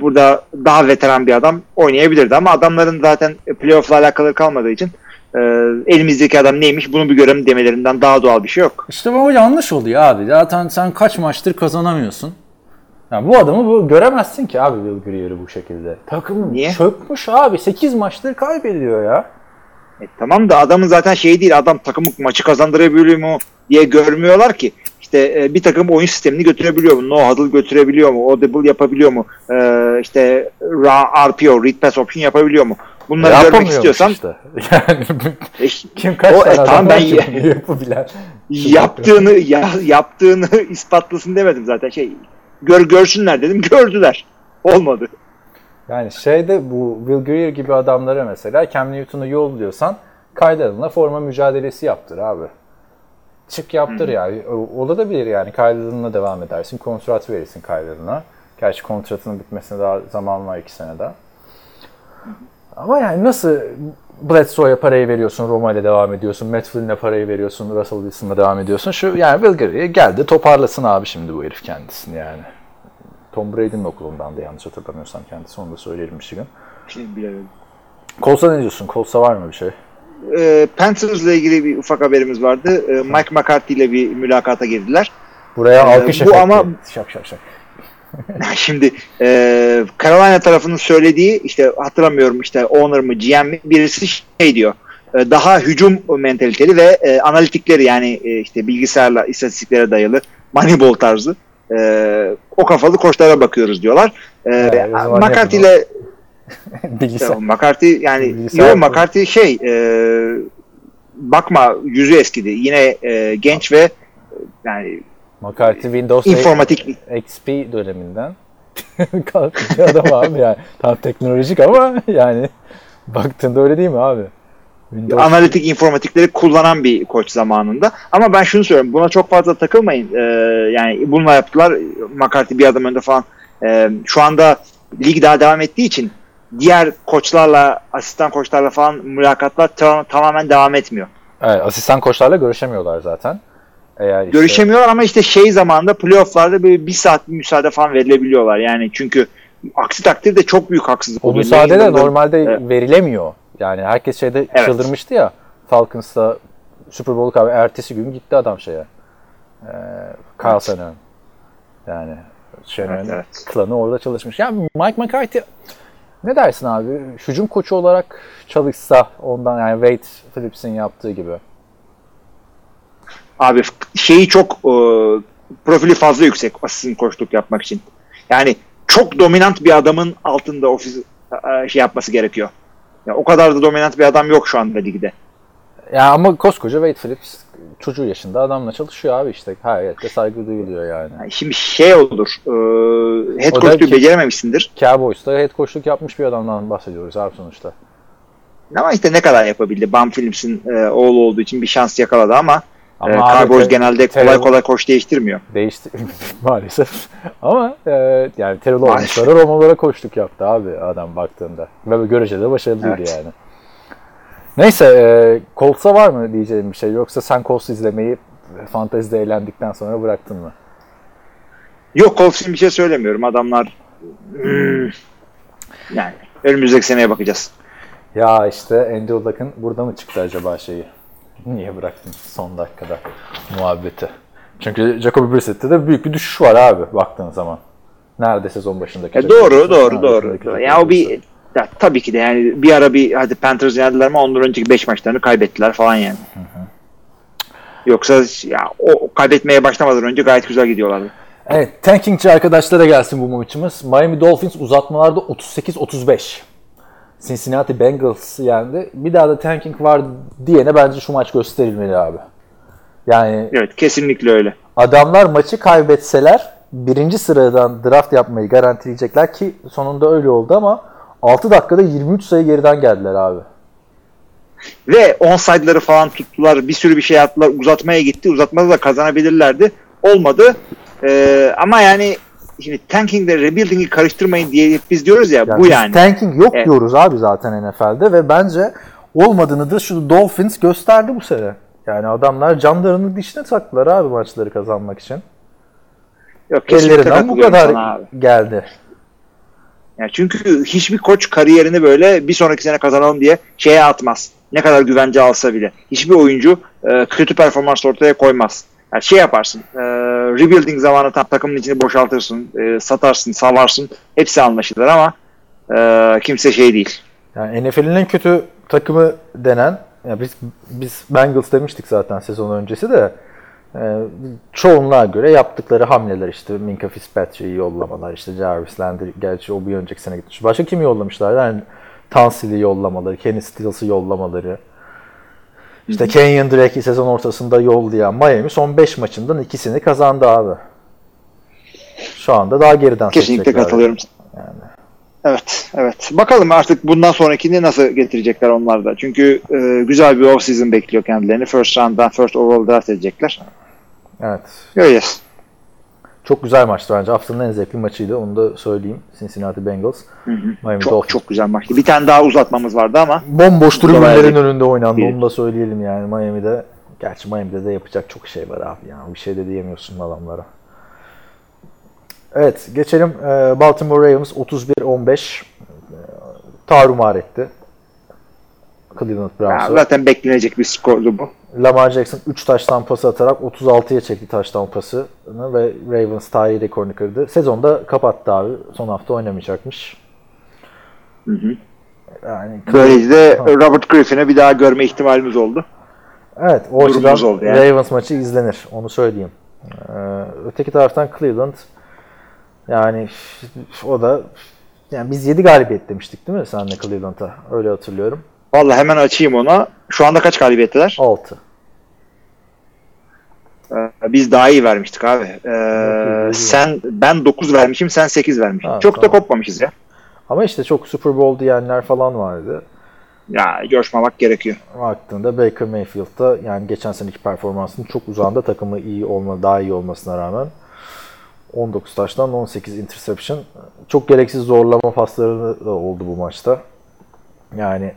burada daha veteran bir adam oynayabilirdi ama adamların zaten playoff'la alakalı kalmadığı için e, elimizdeki adam neymiş bunu bir görelim demelerinden daha doğal bir şey yok. İşte bu yanlış oluyor abi. Zaten sen kaç maçtır kazanamıyorsun. Yani bu adamı bu, göremezsin ki abi Will Greer'i bu şekilde. Takım Niye? çökmüş abi. 8 maçtır kaybediyor ya. E, tamam da adamın zaten şey değil adam takımı maçı kazandırabiliyor mu diye görmüyorlar ki. İşte e, bir takım oyun sistemini götürebiliyor mu? No huddle götürebiliyor mu? Audible yapabiliyor mu? E, işte RPO, read pass option yapabiliyor mu? Bunları görmek Yapamıyormuş istiyorsan işte. Yani e, kim kaç O, e, tane adam tamam, ben- yapabilen. yaptığını ya, yaptığını ispatlasın demedim zaten. Şey gör görsünler dedim. Gördüler. Olmadı. Yani şeyde bu Will Greer gibi adamlara mesela Cam Newton'u yolluyorsan Kyle forma mücadelesi yaptır abi. Çık yaptır yani. O- Olabilir yani. Kyle devam edersin. Kontrat verirsin Kyle. Gerçi kontratının bitmesine daha zaman var iki sene daha. Ama yani nasıl Bledsoe'ya parayı veriyorsun, Roma ile devam ediyorsun, Matt Flynn'e parayı veriyorsun, Russell Wilson'la devam ediyorsun. Şu yani Will Greer geldi toparlasın abi şimdi bu herif kendisini yani. Tom Brady'nin okulundan da yanlış hatırlamıyorsam kendisi onu da söyleyelim. Şimdi bilemedim. Colts'a ne diyorsun? Colts'a var mı bir şey? E, Panthers'la ilgili bir ufak haberimiz vardı. E, Mike McCarthy ile bir mülakata girdiler. Buraya Ee, alkış bu efekti. ama- Şak şak şak. Şimdi e, Carolina tarafının söylediği işte hatırlamıyorum işte owner mı GM mi birisi şey diyor. e, daha hücum mentaliteli ve e, analitikleri yani e, işte bilgisayarla istatistiklere dayalı Moneyball tarzı e, o kafalı koçlara bakıyoruz diyorlar. E, zaman McCarthy ile Bilgisayar. McCarthy yani Bilgisayar yo yapın. McCarthy şey e, bakma yüzü eskidi. Yine e, genç ve yani McCarthy Windows informatik XP döneminden kalkmış adam abi yani. Tam teknolojik ama yani baktığında öyle değil mi abi? Windows analitik informatikleri kullanan bir koç zamanında. Ama ben şunu söylüyorum. Buna çok fazla takılmayın. Ee, yani bununla yaptılar. McCarthy bir adım önde falan. Ee, şu anda lig daha devam ettiği için diğer koçlarla, asistan koçlarla falan mülakatlar ta- tamamen devam etmiyor. Evet, asistan koçlarla görüşemiyorlar zaten. Eğer işte, Görüşemiyorlar ama işte şey zamanında playofflarda böyle bir saat bir müsaade falan verilebiliyorlar. Yani çünkü aksi takdirde çok büyük haksızlık o müsaade de normalde Evet. verilemiyor. Yani herkes şeyde Evet. çıldırmıştı ya. Falcons'ta Super Bowl abi ertesi gün gitti adam şeye. Ee, Kyle Evet. Yani Shanahan'ın Evet, evet. klanı orada çalışmış. Yani Mike McCarthy Ne dersin abi? Hücum koçu olarak çalışsa ondan yani Wade Phillips'in yaptığı gibi. Abi şeyi çok e, profili fazla yüksek asistin koçluk yapmak için. Yani çok dominant bir adamın altında ofis e, şey yapması gerekiyor. Ya o kadar da dominant bir adam yok şu anda ligde. Ya ama koskoca Wade Phillips çocuğu yaşında adamla çalışıyor abi işte. Hayretle saygı duyuluyor yani. Yani şimdi şey olur. E, head coach'luğu ki- Cowboys'ta becerememişsindir. head coachluk yapmış bir adamdan bahsediyoruz abi sonuçta. Ama işte ne kadar yapabildi. Bam Phillips'in e, oğlu olduğu için bir şans yakaladı ama, Ama e, Cowboys te- genelde kolay kolay koç değiştirmiyor. Değişti maalesef. Ama e, yani Terrell. Owens'lara Romo'lara koçluk yaptı abi adam baktığında. Ve görece de başarılıydı Evet. yani. Neyse e, Colts'a var mı diyeceğim bir şey yoksa sen Colts izlemeyi e, fantezide eğlendikten sonra bıraktın mı? Yok Colts için bir şey söylemiyorum. Adamlar hmm, yani önümüzdeki seneye bakacağız. Ya işte Andrew Luck'ın burada mı çıktı acaba şeyi? Niye bıraktın son dakikada muhabbeti? Çünkü Jacoby Brissett'te de büyük bir düşüş var abi baktığın zaman. Nerede sezon başındaki? E, doğru Brissett, doğru doğru. doğru. Ya o bir ya, tabii ki de yani bir ara bir hadi Panthers yendiler ama ondan önceki 5 maçlarını kaybettiler falan yani. Yoksa ya o kaybetmeye başlamadan önce gayet güzel gidiyorlardı. Evet, tankingçi arkadaşlara gelsin bu maçımız. Miami Dolphins uzatmalarda 38-35. Cincinnati Bengals yendi. Bir daha da tanking var diyene bence şu maç gösterilmeli abi. Yani Evet kesinlikle öyle. adamlar maçı kaybetseler birinci sıradan draft yapmayı garantileyecekler ki sonunda öyle oldu ama 6 dakikada 23 sayı geriden geldiler abi. Ve onside'ları falan tuttular. Bir sürü bir şey yaptılar. Uzatmaya gitti. Uzatmada da kazanabilirlerdi. Olmadı. Ee, ama yani şimdi tanking ile rebuilding'i karıştırmayın diye biz diyoruz ya Yani bu yani. Tanking yok Evet. diyoruz abi zaten NFL'de ve bence olmadığını da şu Dolphins gösterdi bu sene. Yani adamlar canlarını dişine taktılar abi maçları kazanmak için. Yok, Ellerinden bu kadar geldi. Yani çünkü hiçbir koç kariyerini böyle bir sonraki sene kazanalım diye şeye atmaz. Ne kadar güvence alsa bile. Hiçbir oyuncu e, kötü performans ortaya koymaz. Yani şey yaparsın. E, rebuilding zamanı tam takımın içini boşaltırsın. e, satarsın, salarsın. Hepsi anlaşılır ama e, kimse şey değil. Yani NFL'in en kötü takımı denen ya biz biz Bengals demiştik zaten sezon öncesi de e, çoğunluğa göre yaptıkları hamleler işte Minka Fitzpatrick'i yollamalar işte Jarvis Landry gerçi o bir önceki sene gitmiş. Başka kimi yollamışlar? Yani Tansil'i yollamaları, Kenny Stills'ı yollamaları. İşte Kenyon Drake'i sezon ortasında yollayan Miami son 5 maçından ikisini kazandı abi. Şu anda daha geriden Kesinlikle katılıyorum. Evet, evet. Bakalım artık bundan sonrakini nasıl getirecekler onlar da. Çünkü e, güzel bir off-season bekliyor kendilerini. First round'dan first overall draft edecekler. Evet. Göreceğiz. Çok güzel maçtı bence. Haftanın en zevkli maçıydı. Onu da söyleyeyim. Cincinnati Bengals. Miami Çok Dolphins. çok güzel maçtı. Bir tane daha uzatmamız vardı ama Bomboş tribünlerin önünde oynandı. Bir. Onu da söyleyelim yani Miami'de. Gerçi Miami'de de yapacak çok şey var abi ya. Bir şey de diyemiyorsun adamlara. Evet geçelim. Ee, Baltimore Ravens 31-15 e, tarumar etti. Cleveland ya Browns'u. zaten beklenecek bir skordu bu. Lamar Jackson 3 taştan pası atarak 36'ya çekti taştan pasını ve Ravens tarihi rekorunu kırdı. Sezonda kapattı abi. Son hafta oynamayacakmış. Yani Böylece de Robert Griffin'i bir daha görme ihtimalimiz oldu. Evet o Durumumuz açıdan oldu yani. Ravens maçı izlenir. Onu söyleyeyim. Ee, öteki taraftan Cleveland yani o da yani biz 7 galibiyet demiştik değil mi senle Cleveland'a? Öyle hatırlıyorum. Vallahi hemen açayım ona. Şu anda kaç galibiyetteler? 6. Ee, biz daha iyi vermiştik abi. Ee, sen ben 9 vermişim, sen 8 vermişsin. Ha, Çok da tamam. kopmamışız ya. Ama işte çok Super Bowl diyenler falan vardı. Ya coşmamak gerekiyor. Baktığında Baker Mayfield'da yani geçen seneki performansının çok uzağında takımı iyi olma, daha iyi olmasına rağmen 19 taştan 18 interception. Çok gereksiz zorlama pasları da oldu bu maçta. Yani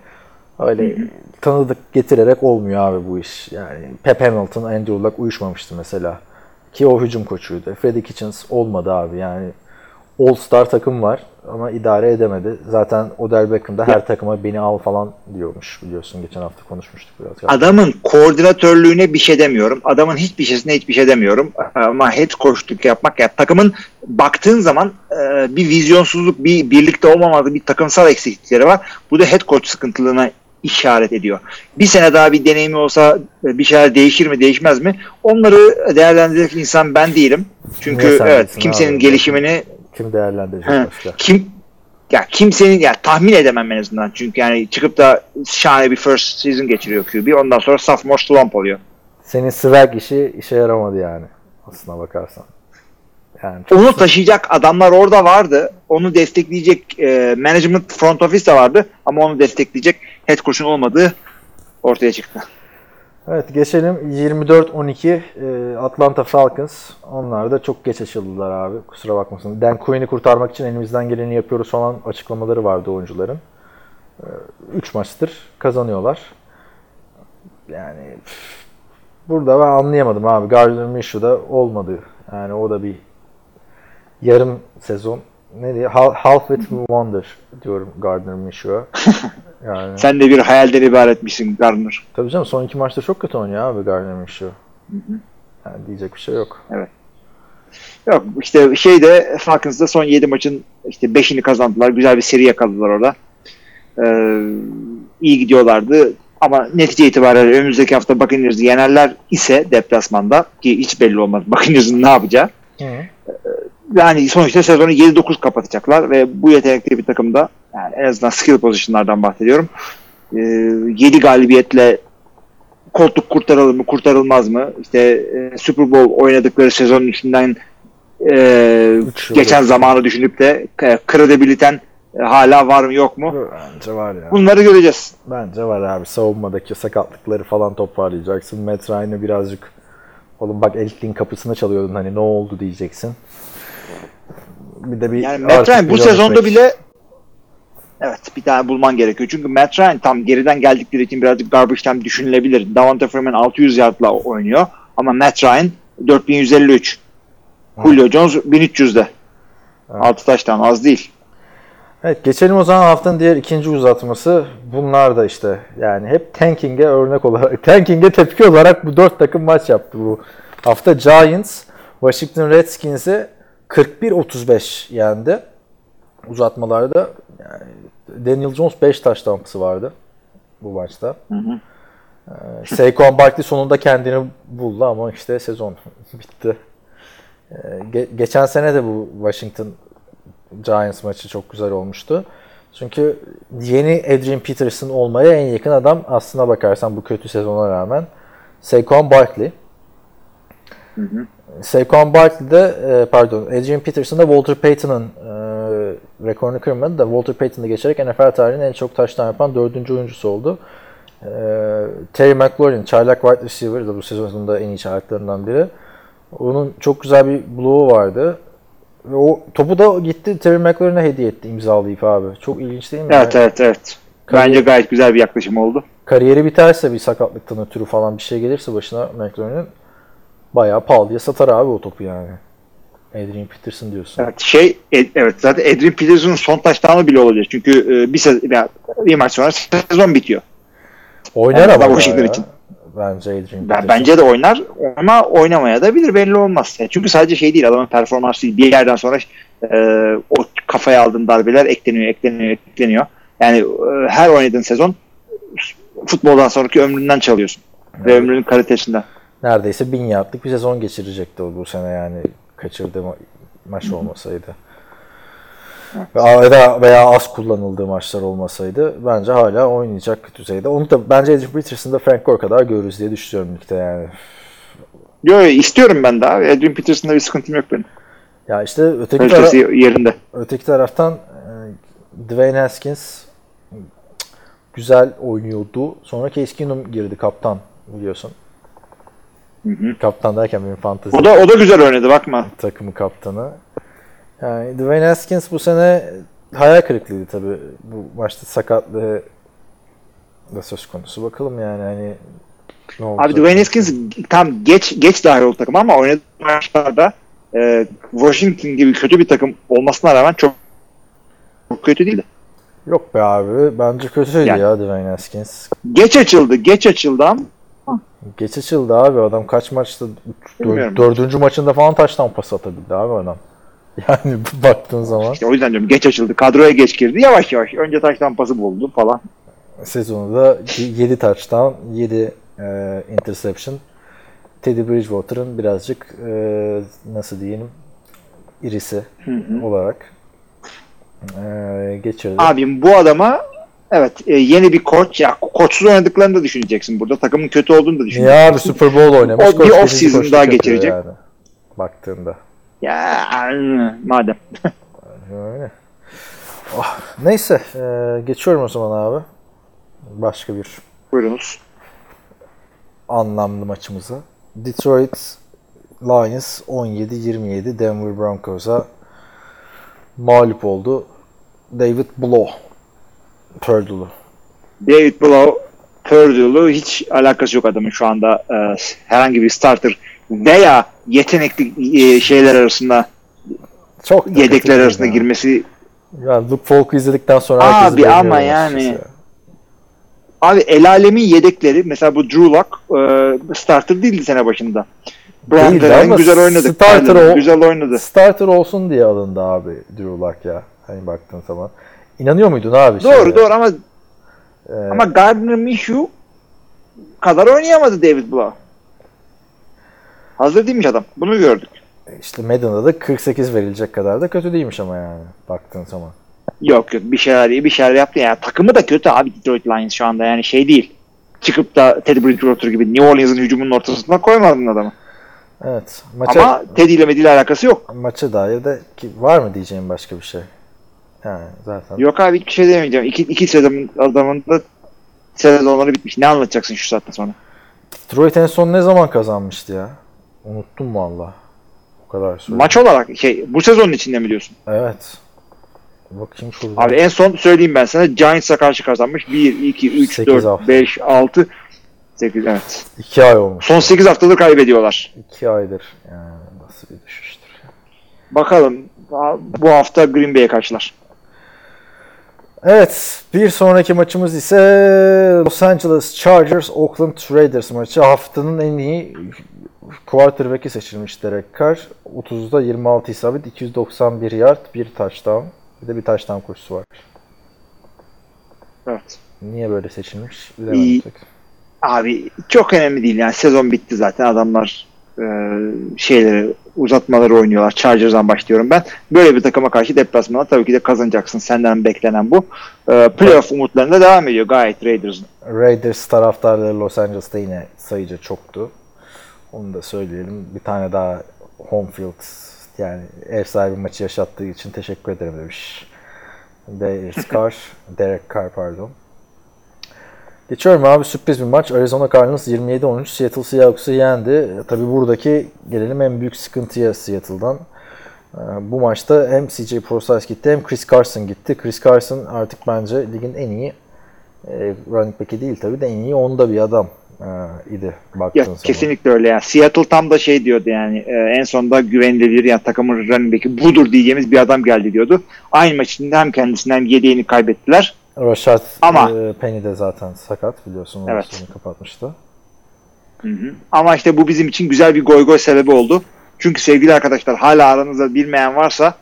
öyle tanıdık getirerek olmuyor abi bu iş. Yani Pep Hamilton, Andrew Luck uyuşmamıştı mesela. Ki o hücum koçuydu. Freddie Kitchens olmadı abi yani. All-Star takım var ama idare edemedi. Zaten Odell Beckham da her takıma beni al falan diyormuş biliyorsun. Geçen hafta konuşmuştuk biraz. Adamın koordinatörlüğüne bir şey demiyorum. Adamın hiçbir şeysine hiçbir şey demiyorum. Ama head coachluk yapmak ya takımın baktığın zaman e, bir vizyonsuzluk, bir birlikte olmamadığı bir takımsal eksiklikleri var. Bu da head coach sıkıntılığına işaret ediyor. Bir sene daha bir deneyimi olsa e, bir şeyler değişir mi değişmez mi? Onları değerlendirecek insan ben değilim. Çünkü evet kimsenin abi? gelişimini Kim değerlendirecek He, başka? kim ya kimsenin ya tahmin edemem en azından. Çünkü yani çıkıp da şahane bir first season geçiriyor QB. Ondan sonra sophomore slump oluyor. Senin swag işi işe yaramadı yani. Aslına bakarsan. Yani Onu taşıyacak adamlar orada vardı. Onu destekleyecek e, management front office de vardı. Ama onu destekleyecek head coach'un olmadığı ortaya çıktı. Evet geçelim 24-12 e, Atlanta Falcons. Onlar da çok geç açıldılar abi. Kusura bakmasın. Dan Quinn'i kurtarmak için elimizden geleni yapıyoruz falan açıklamaları vardı oyuncuların. 3 maçtır kazanıyorlar. Yani burada ben anlayamadım abi. Gardner Minshew'da olmadı. Yani o da bir yarım sezon ne diye half, half with wonder diyorum Gardner Minshew'a. Yani Sen de bir hayalden ibaretmişsin Gardner. Tabii canım son iki maçta çok kötü oynuyor abi Gardner Minshew. Yani diyecek bir şey yok. Yok işte şeyde Falcons'da son 7 maçın işte 5'ini kazandılar. Güzel bir seri yakaladılar orada. Ee, iyi gidiyorlardı. Ama netice itibariyle önümüzdeki hafta Buccaneers'ı yenerler ise deplasmanda ki hiç belli olmaz Buccaneers'ın ne yapacağı. Hı. Yani sonuçta sezonu 7-9 kapatacaklar ve bu yetenekli bir takımda yani en azından skill pozisyonlardan bahsediyorum. Ee, 7 galibiyetle koltuk kurtarılır mı kurtarılmaz mı? İşte e, Super Bowl oynadıkları sezonun içinden e, geçen zamanı düşünüp de e, kredibiliten e, hala var mı yok mu? Bence var ya. Bunları göreceğiz. Bence var abi. Savunmadaki sakatlıkları falan toparlayacaksın. Matt Ryan'ı birazcık oğlum bak Elkling kapısına çalıyordun hani ne oldu diyeceksin. Bir de bir Yani Matt Ryan bu sezonda örnek- bile evet bir tane bulman gerekiyor. Çünkü Matt Ryan tam geriden geldikleri için birazcık garbage time düşünülebilir. Davante Freeman 600 yardla oynuyor ama Matt Ryan 4153. Julio Jones 1300'de. 6 taştan az değil. Evet geçelim o zaman haftanın diğer ikinci uzatması. Bunlar da işte yani hep tanking'e örnek olarak, tanking'e tepki olarak bu dört takım maç yaptı bu hafta. Giants, Washington Redskins'i 41-35 yendi. Uzatmalarda yani Daniel Jones 5 taş tampısı vardı bu maçta. Ee, Saquon Barkley sonunda kendini buldu ama işte sezon bitti. Ee, ge- geçen sene de bu Washington Giants maçı çok güzel olmuştu. Çünkü yeni Adrian Peterson olmaya en yakın adam aslına bakarsan bu kötü sezona rağmen Saquon Barkley. Saquon Barkley de e, pardon Adrian Peterson da Walter Payton'ın e, rekorunu kırmadı da Walter Payton'ı geçerek NFL tarihinin en çok taştan yapan dördüncü oyuncusu oldu. E, Terry McLaurin, çaylak wide receiver da bu sezonunda en iyi çaylaklarından biri. Onun çok güzel bir bloğu vardı. Ve o topu da gitti Terry McLaurin'e hediye etti imzalayıp abi. Çok ilginç değil mi? Evet evet evet. Bence gayet güzel bir yaklaşım oldu. Kariyeri biterse bir sakatlıktan ötürü falan bir şey gelirse başına McLaurin'in bayağı pahalıya satar abi o topu yani. Adrian Peterson diyorsun. Evet, şey e- evet zaten Adrian Peterson'ın son taştanı bile olacak. Çünkü e, bir, se- ya, bir maç sonra sezon bitiyor. Oynar Yani ama Washington için. Bence Adrian Ben, Peterson. bence de oynar ama oynamaya da bilir belli olmaz. Yani çünkü sadece şey değil adamın performansı değil. Bir yerden sonra e, o kafaya aldığın darbeler ekleniyor, ekleniyor, ekleniyor. Yani e, her oynadığın sezon futboldan sonraki ömründen çalıyorsun. Ve ömrünün kalitesinden. Neredeyse bin yardlık bir sezon geçirecekti o bu sene yani kaçırdığı ma- maç olmasaydı. Veya, veya az kullanıldığı maçlar olmasaydı bence hala oynayacak düzeyde. Onu da bence Adrian Peterson'da Frank Gore kadar görürüz diye düşünüyorum ligde yani. Yo, yo, istiyorum ben abi. Adrian Peterson'da bir sıkıntım yok benim. Ya işte öteki, tara- yerinde. öteki taraftan e, Dwayne Haskins güzel oynuyordu. Sonra Case Keenum girdi kaptan biliyorsun. Kaptan derken benim fantezi O da o da güzel oynadı bakma. takımı kaptanı. Yani Dwayne Haskins bu sene hayal kırıklığıydı tabii. Bu maçta sakatlığı da söz konusu. Bakalım yani hani ne olacak. Abi Dwayne Haskins tam geç geç dahil oldu takıma ama oynadığı maçlarda e, Washington gibi kötü bir takım olmasına rağmen çok, çok kötü değildi. Yok be abi. Bence kötüydü Yani- ya Dwayne Haskins. Geç açıldı, geç açıldı ama Geç açıldı abi. Adam kaç maçta? Dör, dördüncü maçında falan taştan pas atabildi abi adam. Yani baktığın zaman işte o yüzden diyorum geç açıldı. Kadroya geç girdi. Yavaş yavaş. Önce taştan pası buldu falan. sezonu da 7 touchdown, 7 e, interception. Teddy Bridgewater'ın birazcık e, nasıl diyelim irisi olarak e, geçirdi. Abim bu adama evet e, yeni bir koç ya koçsuz oynadıklarını da düşüneceksin burada. Takımın kötü olduğunu da düşüneceksin. abi Super Bowl oynamış. O- bir off season daha geçirecek. Yani, baktığında. Ya madem. Öyle. Oh, neyse e, geçiyorum o zaman abi. Başka bir Buyurunuz. anlamlı maçımıza. Detroit Lions 17-27 Denver Broncos'a mağlup oldu. David Blow Purdue'lu. David Blow Purdue'lu hiç alakası yok adamın şu anda e, herhangi bir starter veya yetenekli e, şeyler arasında Çok yedekler arasında ya. girmesi Ya Luke Falk'u izledikten sonra Abi herkesi beğeniyorum ama yani- ya. Abi el alemin yedekleri mesela bu Drew Lock e, starter değildi sene başında. Ama güzel oynadı. starter o- Güzel oynadı. Starter olsun diye alındı abi Drew Lock ya. Hani zaman. İnanıyor muydun abi? Doğru şeye? doğru ama Ee, ama Gardner Minshew kadar oynayamadı David Blow. Hazır değilmiş adam. Bunu gördük. işte Madden'da da 48 verilecek kadar da kötü değilmiş ama yani baktığın zaman. Yok yok bir şeyler bir şeyler yaptı ya. Takımı da kötü abi Detroit Lions şu anda yani şey değil. Çıkıp da Teddy Bridgewater gibi New Orleans'ın hücumunun ortasına koymadın adamı. Evet. Maça, Ama Teddy ile Medi ile alakası yok. maça dair de ki, var mı diyeceğim başka bir şey? Zaten. Yok abi hiçbir şey demeyeceğim. İki, iki sezon adamın da sezonları bitmiş. Ne anlatacaksın şu saatten sonra? Detroit en son ne zaman kazanmıştı ya? Unuttum valla. O kadar söyleyeyim. Maç olarak şey bu sezonun içinde mi diyorsun? Evet. Bakayım şurada. Abi en son söyleyeyim ben sana Giants'a karşı kazanmış. 1, 2, 3, Sekiz 4, hafta. 5, 6, 8 evet. İki ay olmuş. Son 8 haftadır kaybediyorlar. İki aydır. Yani nasıl bir düşüştür. Bakalım bu hafta Green Bay'e karşılar. Evet. Bir sonraki maçımız ise Los Angeles Chargers Oakland Raiders maçı. Haftanın en iyi quarterback'i seçilmiş Derek Carr. 30'da 26 isabet, 291 yard, bir touchdown. Bir de bir touchdown koşusu var. Evet. Niye böyle seçilmiş? Bilemedim. Abi çok önemli değil yani sezon bitti zaten adamlar e, şeyleri uzatmaları oynuyorlar. Chargers'dan başlıyorum ben. Böyle bir takıma karşı deplasmana tabii ki de kazanacaksın. Senden beklenen bu. E, playoff umutlarında devam ediyor gayet Raiders'ın. Raiders taraftarları Los Angeles'ta yine sayıca çoktu. Onu da söyleyelim. Bir tane daha home field yani ev sahibi maçı yaşattığı için teşekkür ederim demiş. Derek Carr, Derek Carr pardon. Geçiyorum abi sürpriz bir maç. Arizona Cardinals 27-13 Seattle Seahawks'ı yendi. Tabi buradaki gelelim en büyük sıkıntıya Seattle'dan. Ee, Bu maçta hem CJ Prosise gitti hem Chris Carson gitti. Chris Carson artık bence ligin en iyi e, running back'i değil tabii de en iyi onda bir adam e, idi baktığın Ya zaman. kesinlikle öyle ya. Seattle tam da şey diyordu yani e, en sonunda güvenilir yani takımın running back'i budur diyeceğimiz bir adam geldi diyordu. Aynı maç içinde hem kendisinden yedeğini kaybettiler. Rashad Ama- e, Penny de zaten sakat biliyorsun. Evet. Kapatmıştı. Hı hı. Ama işte bu bizim için güzel bir goy goy sebebi oldu. Çünkü sevgili arkadaşlar hala aranızda bilmeyen varsa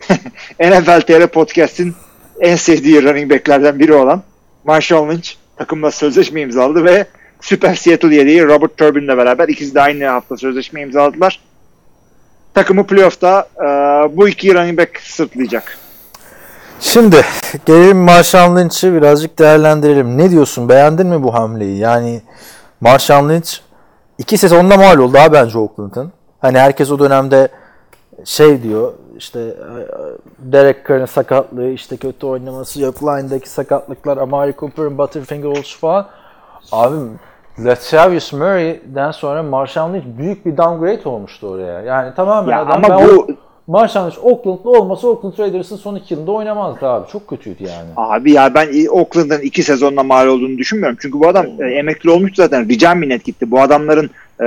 NFL TR Podcast'in en sevdiği running back'lerden biri olan Marshall Lynch takımla sözleşme imzaladı ve Süper Seattle yedeği Robert Turbin'le beraber ikisi de aynı hafta sözleşme imzaladılar. Takımı playoff'ta e, bu iki running back sırtlayacak. Şimdi gelelim Marshawn Lynch'i birazcık değerlendirelim. Ne diyorsun? Beğendin mi bu hamleyi? Yani Marshawn Lynch iki sezonda mal oldu ha bence Oakland'ın. Hani herkes o dönemde şey diyor işte e, Derek Carr'ın sakatlığı işte kötü oynaması yok line'daki sakatlıklar Amari Cooper'ın Butterfinger oluşu falan. Abim Latavius Murray'den sonra Marshawn Lynch büyük bir downgrade olmuştu oraya. Yani tamamen Ya adam ama ben bu o- Lynch Oakland'lı olmasa Oakland Raiders'ın son iki yılında oynamazdı abi. Çok kötüydü yani. Abi ya ben Oakland'ın iki sezonla mal olduğunu düşünmüyorum. Çünkü bu adam e, emekli olmuş zaten. Rica minnet gitti. Bu adamların e,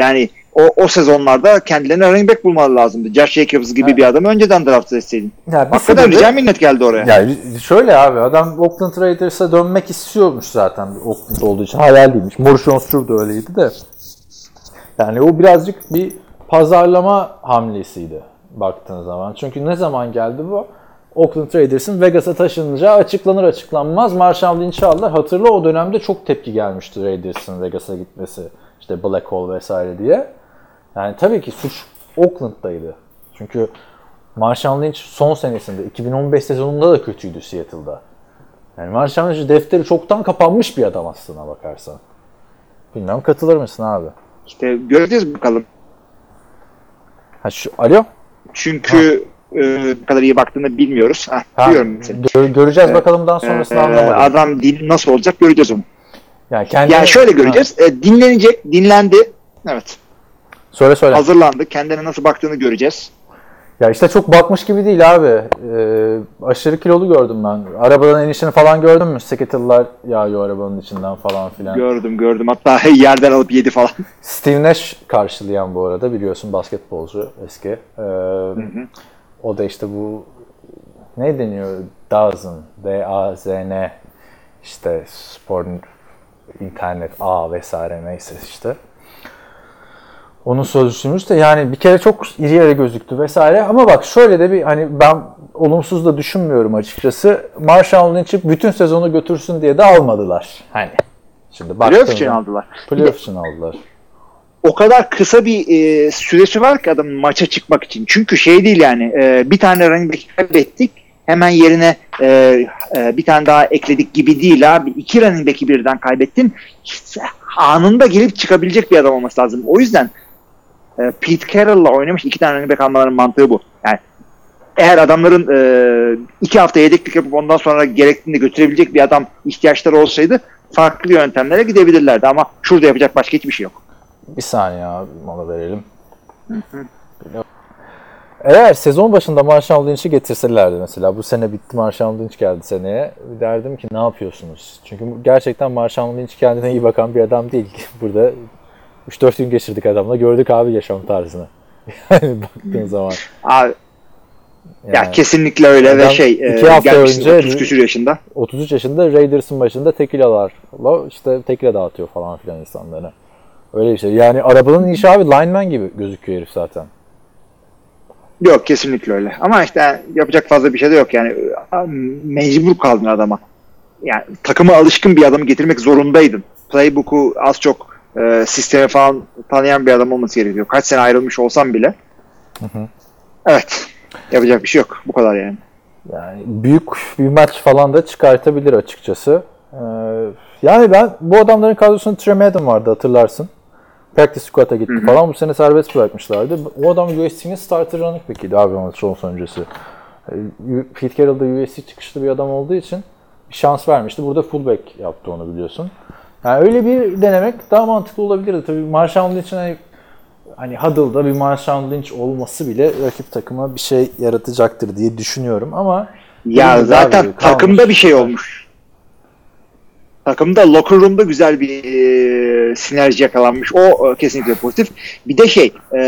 yani o, o sezonlarda kendilerine running back bulmaları lazımdı. Josh Jacobs gibi Evet. bir adamı önceden draft etseydin. Ya Hakikaten sebebi- rica minnet geldi oraya. Yani şöyle abi adam Oakland Raiders'a dönmek istiyormuş zaten Oakland olduğu için. Hayal değilmiş. Maurice Jones-Drew da öyleydi de. Yani o birazcık bir pazarlama hamlesiydi baktığın zaman. Çünkü ne zaman geldi bu? Oakland Raiders'ın Vegas'a taşınacağı açıklanır açıklanmaz Marshall Lynch'i aldılar. Hatırla o dönemde çok tepki gelmişti Raiders'ın Vegas'a gitmesi. İşte Black Hole vesaire diye. Yani tabii ki suç Oakland'daydı. Çünkü Marshall Lynch son senesinde 2015 sezonunda da kötüydü Seattle'da. Yani Marshall Lynch defteri çoktan kapanmış bir adam aslına bakarsan. Bilmem katılır mısın abi? İşte göreceğiz bakalım. Ha şu alo? Çünkü e, ne kadar iyi baktığını bilmiyoruz. Heh, Ha, gö- göreceğiz bakalımdan sonrasını Ee, anlamadım. adam dil nasıl olacak göreceğiz onu. yani kendi Yani şöyle göreceğiz. E, dinlenecek, dinlendi. Evet. Söyle söyle. Hazırlandı. Kendine nasıl baktığını göreceğiz. Ya işte çok bakmış gibi değil abi. Ee, aşırı kilolu gördüm ben. Arabadan inişini falan gördün mü? Skeeter'lar yağıyor arabanın içinden falan filan. Gördüm gördüm. Hatta yerden alıp yedi falan. Steve Nash karşılayan bu arada biliyorsun basketbolcu eski. Ee, O da işte bu ne deniyor? Dazn, D-A-Z-N işte spor, internet, A vesaire neyse işte. Onun sözcüsümüz de yani bir kere çok iri yarı gözüktü vesaire ama bak şöyle de bir hani ben olumsuz da düşünmüyorum açıkçası. Marshall Lynch'i bütün sezonu götürsün diye de almadılar. Hani şimdi Playoff için aldılar. Playoff için aldılar. o kadar kısa bir e, süresi var ki adamın maça çıkmak için. Çünkü şey değil yani e, bir tane running back kaybettik hemen yerine e, e, bir tane daha ekledik gibi değil abi. İki running back'i birden kaybettin. Anında gelip çıkabilecek bir adam olması lazım. O yüzden e, Pete Carroll'la oynamış iki tane running back almaların mantığı bu. Yani eğer adamların e, iki hafta yedeklik yapıp ondan sonra gerektiğinde götürebilecek bir adam ihtiyaçları olsaydı farklı yöntemlere gidebilirlerdi ama şurada yapacak başka hiçbir şey yok. Bir saniye abi mola verelim. Eğer sezon başında Marshall Lynch'i getirselerdi mesela bu sene bitti Marshall Lynch geldi seneye derdim ki ne yapıyorsunuz? Çünkü gerçekten Marshall Lynch kendine iyi bakan bir adam değil. Burada 3-4 gün geçirdik adamla gördük abi yaşam tarzını. Yani baktığın zaman. Abi, ya Yani kesinlikle öyle ve şey iki e, hafta önce- 30 küsur yaşında. 33 yaşında Raiders'ın başında tekilalarla işte tekila dağıtıyor falan filan insanlara. Öyle bir şey. Yani arabanın inşa abi lineman gibi gözüküyor herif zaten. Yok kesinlikle öyle. Ama işte yapacak fazla bir şey de yok yani mecbur kaldın adama. Yani takıma alışkın bir adamı getirmek zorundaydın. Playbook'u az çok e, sistemi falan tanıyan bir adam olması gerekiyor. Kaç sene ayrılmış olsam bile. Evet. Yapacak bir şey yok. Bu kadar yani. Yani büyük bir maç falan da çıkartabilir açıkçası. Ee, yani ben bu adamların kadrosunda Trey Madden vardı hatırlarsın. Practice squad'a gitti falan. Bu sene serbest bırakmışlardı. O adam USC'nin starter running back'iydi abi maç son öncesi. Ee, Pete Carroll da USC çıkışlı bir adam olduğu için bir şans vermişti. Burada fullback yaptı onu biliyorsun. Yani öyle bir denemek daha mantıklı olabilirdi. Tabii Marshall Lynch'in hani, hani Huddle'da bir Marshall Lynch olması bile rakip takıma bir şey yaratacaktır diye düşünüyorum ama Ya zaten Abi, takımda kalmış. bir şey olmuş. Takımda locker room'da güzel bir e, sinerji yakalanmış. O e, kesinlikle pozitif. Bir de şey e,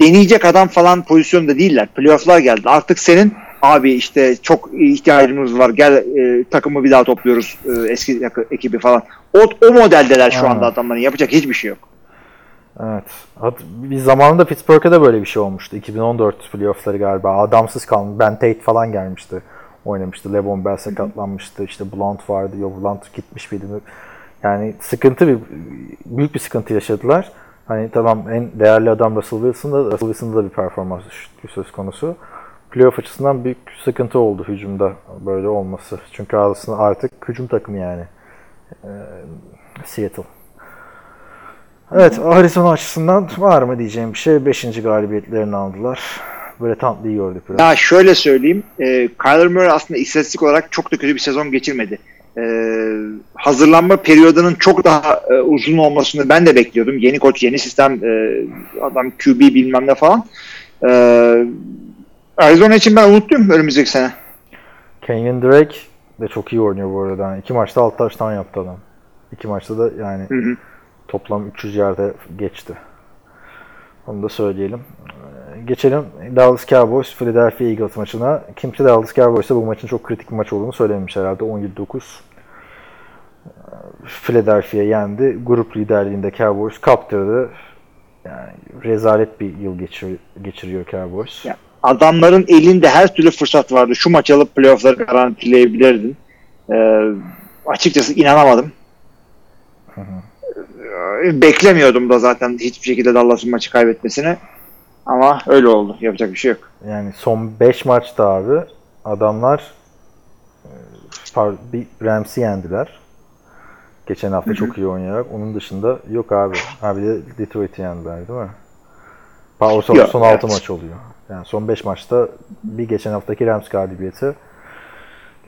deneyecek adam falan pozisyonda değiller. Playoff'lar geldi. Artık senin abi işte çok ihtiyacımız var. Gel e, takımı bir daha topluyoruz e, eski ekibi falan. O, o modeldeler şu anda adamların. Yapacak hiçbir şey yok. Evet. Hat- Bir zamanında Pittsburgh'e de böyle bir şey olmuştu. 2014 playoff'ları galiba. Adamsız kalmış. Ben Tate falan gelmişti. Oynamıştı. Levon Bell sakatlanmıştı. İşte Blount vardı. Yok Blount gitmiş miydi? Yani sıkıntı bir büyük bir sıkıntı yaşadılar. Hani tamam en değerli adam Russell Wilson da Russell Wilson'da da bir performans söz konusu. Playoff açısından büyük sıkıntı oldu hücumda böyle olması. Çünkü aslında artık hücum takımı yani. Ee, Seattle. Evet Arizona açısından var mı diyeceğim bir şey. Beşinci galibiyetlerini aldılar. Böyle Huntley'i gördük biraz. Ya şöyle söyleyeyim. E, Kyler Murray aslında istatistik olarak çok da kötü bir sezon geçirmedi. E, hazırlanma periyodunun çok daha e, uzun olmasını ben de bekliyordum. Yeni koç, yeni sistem, e, adam QB bilmem ne falan. E, Arizona için ben umutluyum önümüzdeki sene. Kenyon Drake de çok iyi oynuyor bu arada. Yani iki maçta 6 taştan yaptı adam. İki maçta da yani Hı hı. toplam 300 yerde geçti. Onu da söyleyelim. Ee, Geçelim Dallas Cowboys Philadelphia Eagles maçına. Kimse Dallas Cowboys'a bu maçın çok kritik bir maç olduğunu söylememiş herhalde. 17-9. Ee, Philadelphia yendi. Grup liderliğinde Cowboys kaptırdı. Yani rezalet bir yıl geçir, geçiriyor Cowboys. Ya, adamların elinde her türlü fırsat vardı. Şu maç alıp playoff'ları garantileyebilirdin. Ee, açıkçası inanamadım. Ee, Beklemiyordum da zaten hiçbir şekilde Dallas'ın maçı kaybetmesini. Ama öyle oldu. Yapacak bir şey yok. Yani son 5 maçta abi adamlar e, bir Rams'i yendiler. Geçen hafta çok iyi oynayarak. Onun dışında yok abi. Abi de Detroit'i yendiler değil mi? Pa- O son, Yok, son 6 evet. maç oluyor. Yani son 5 maçta bir geçen haftaki Rams galibiyeti.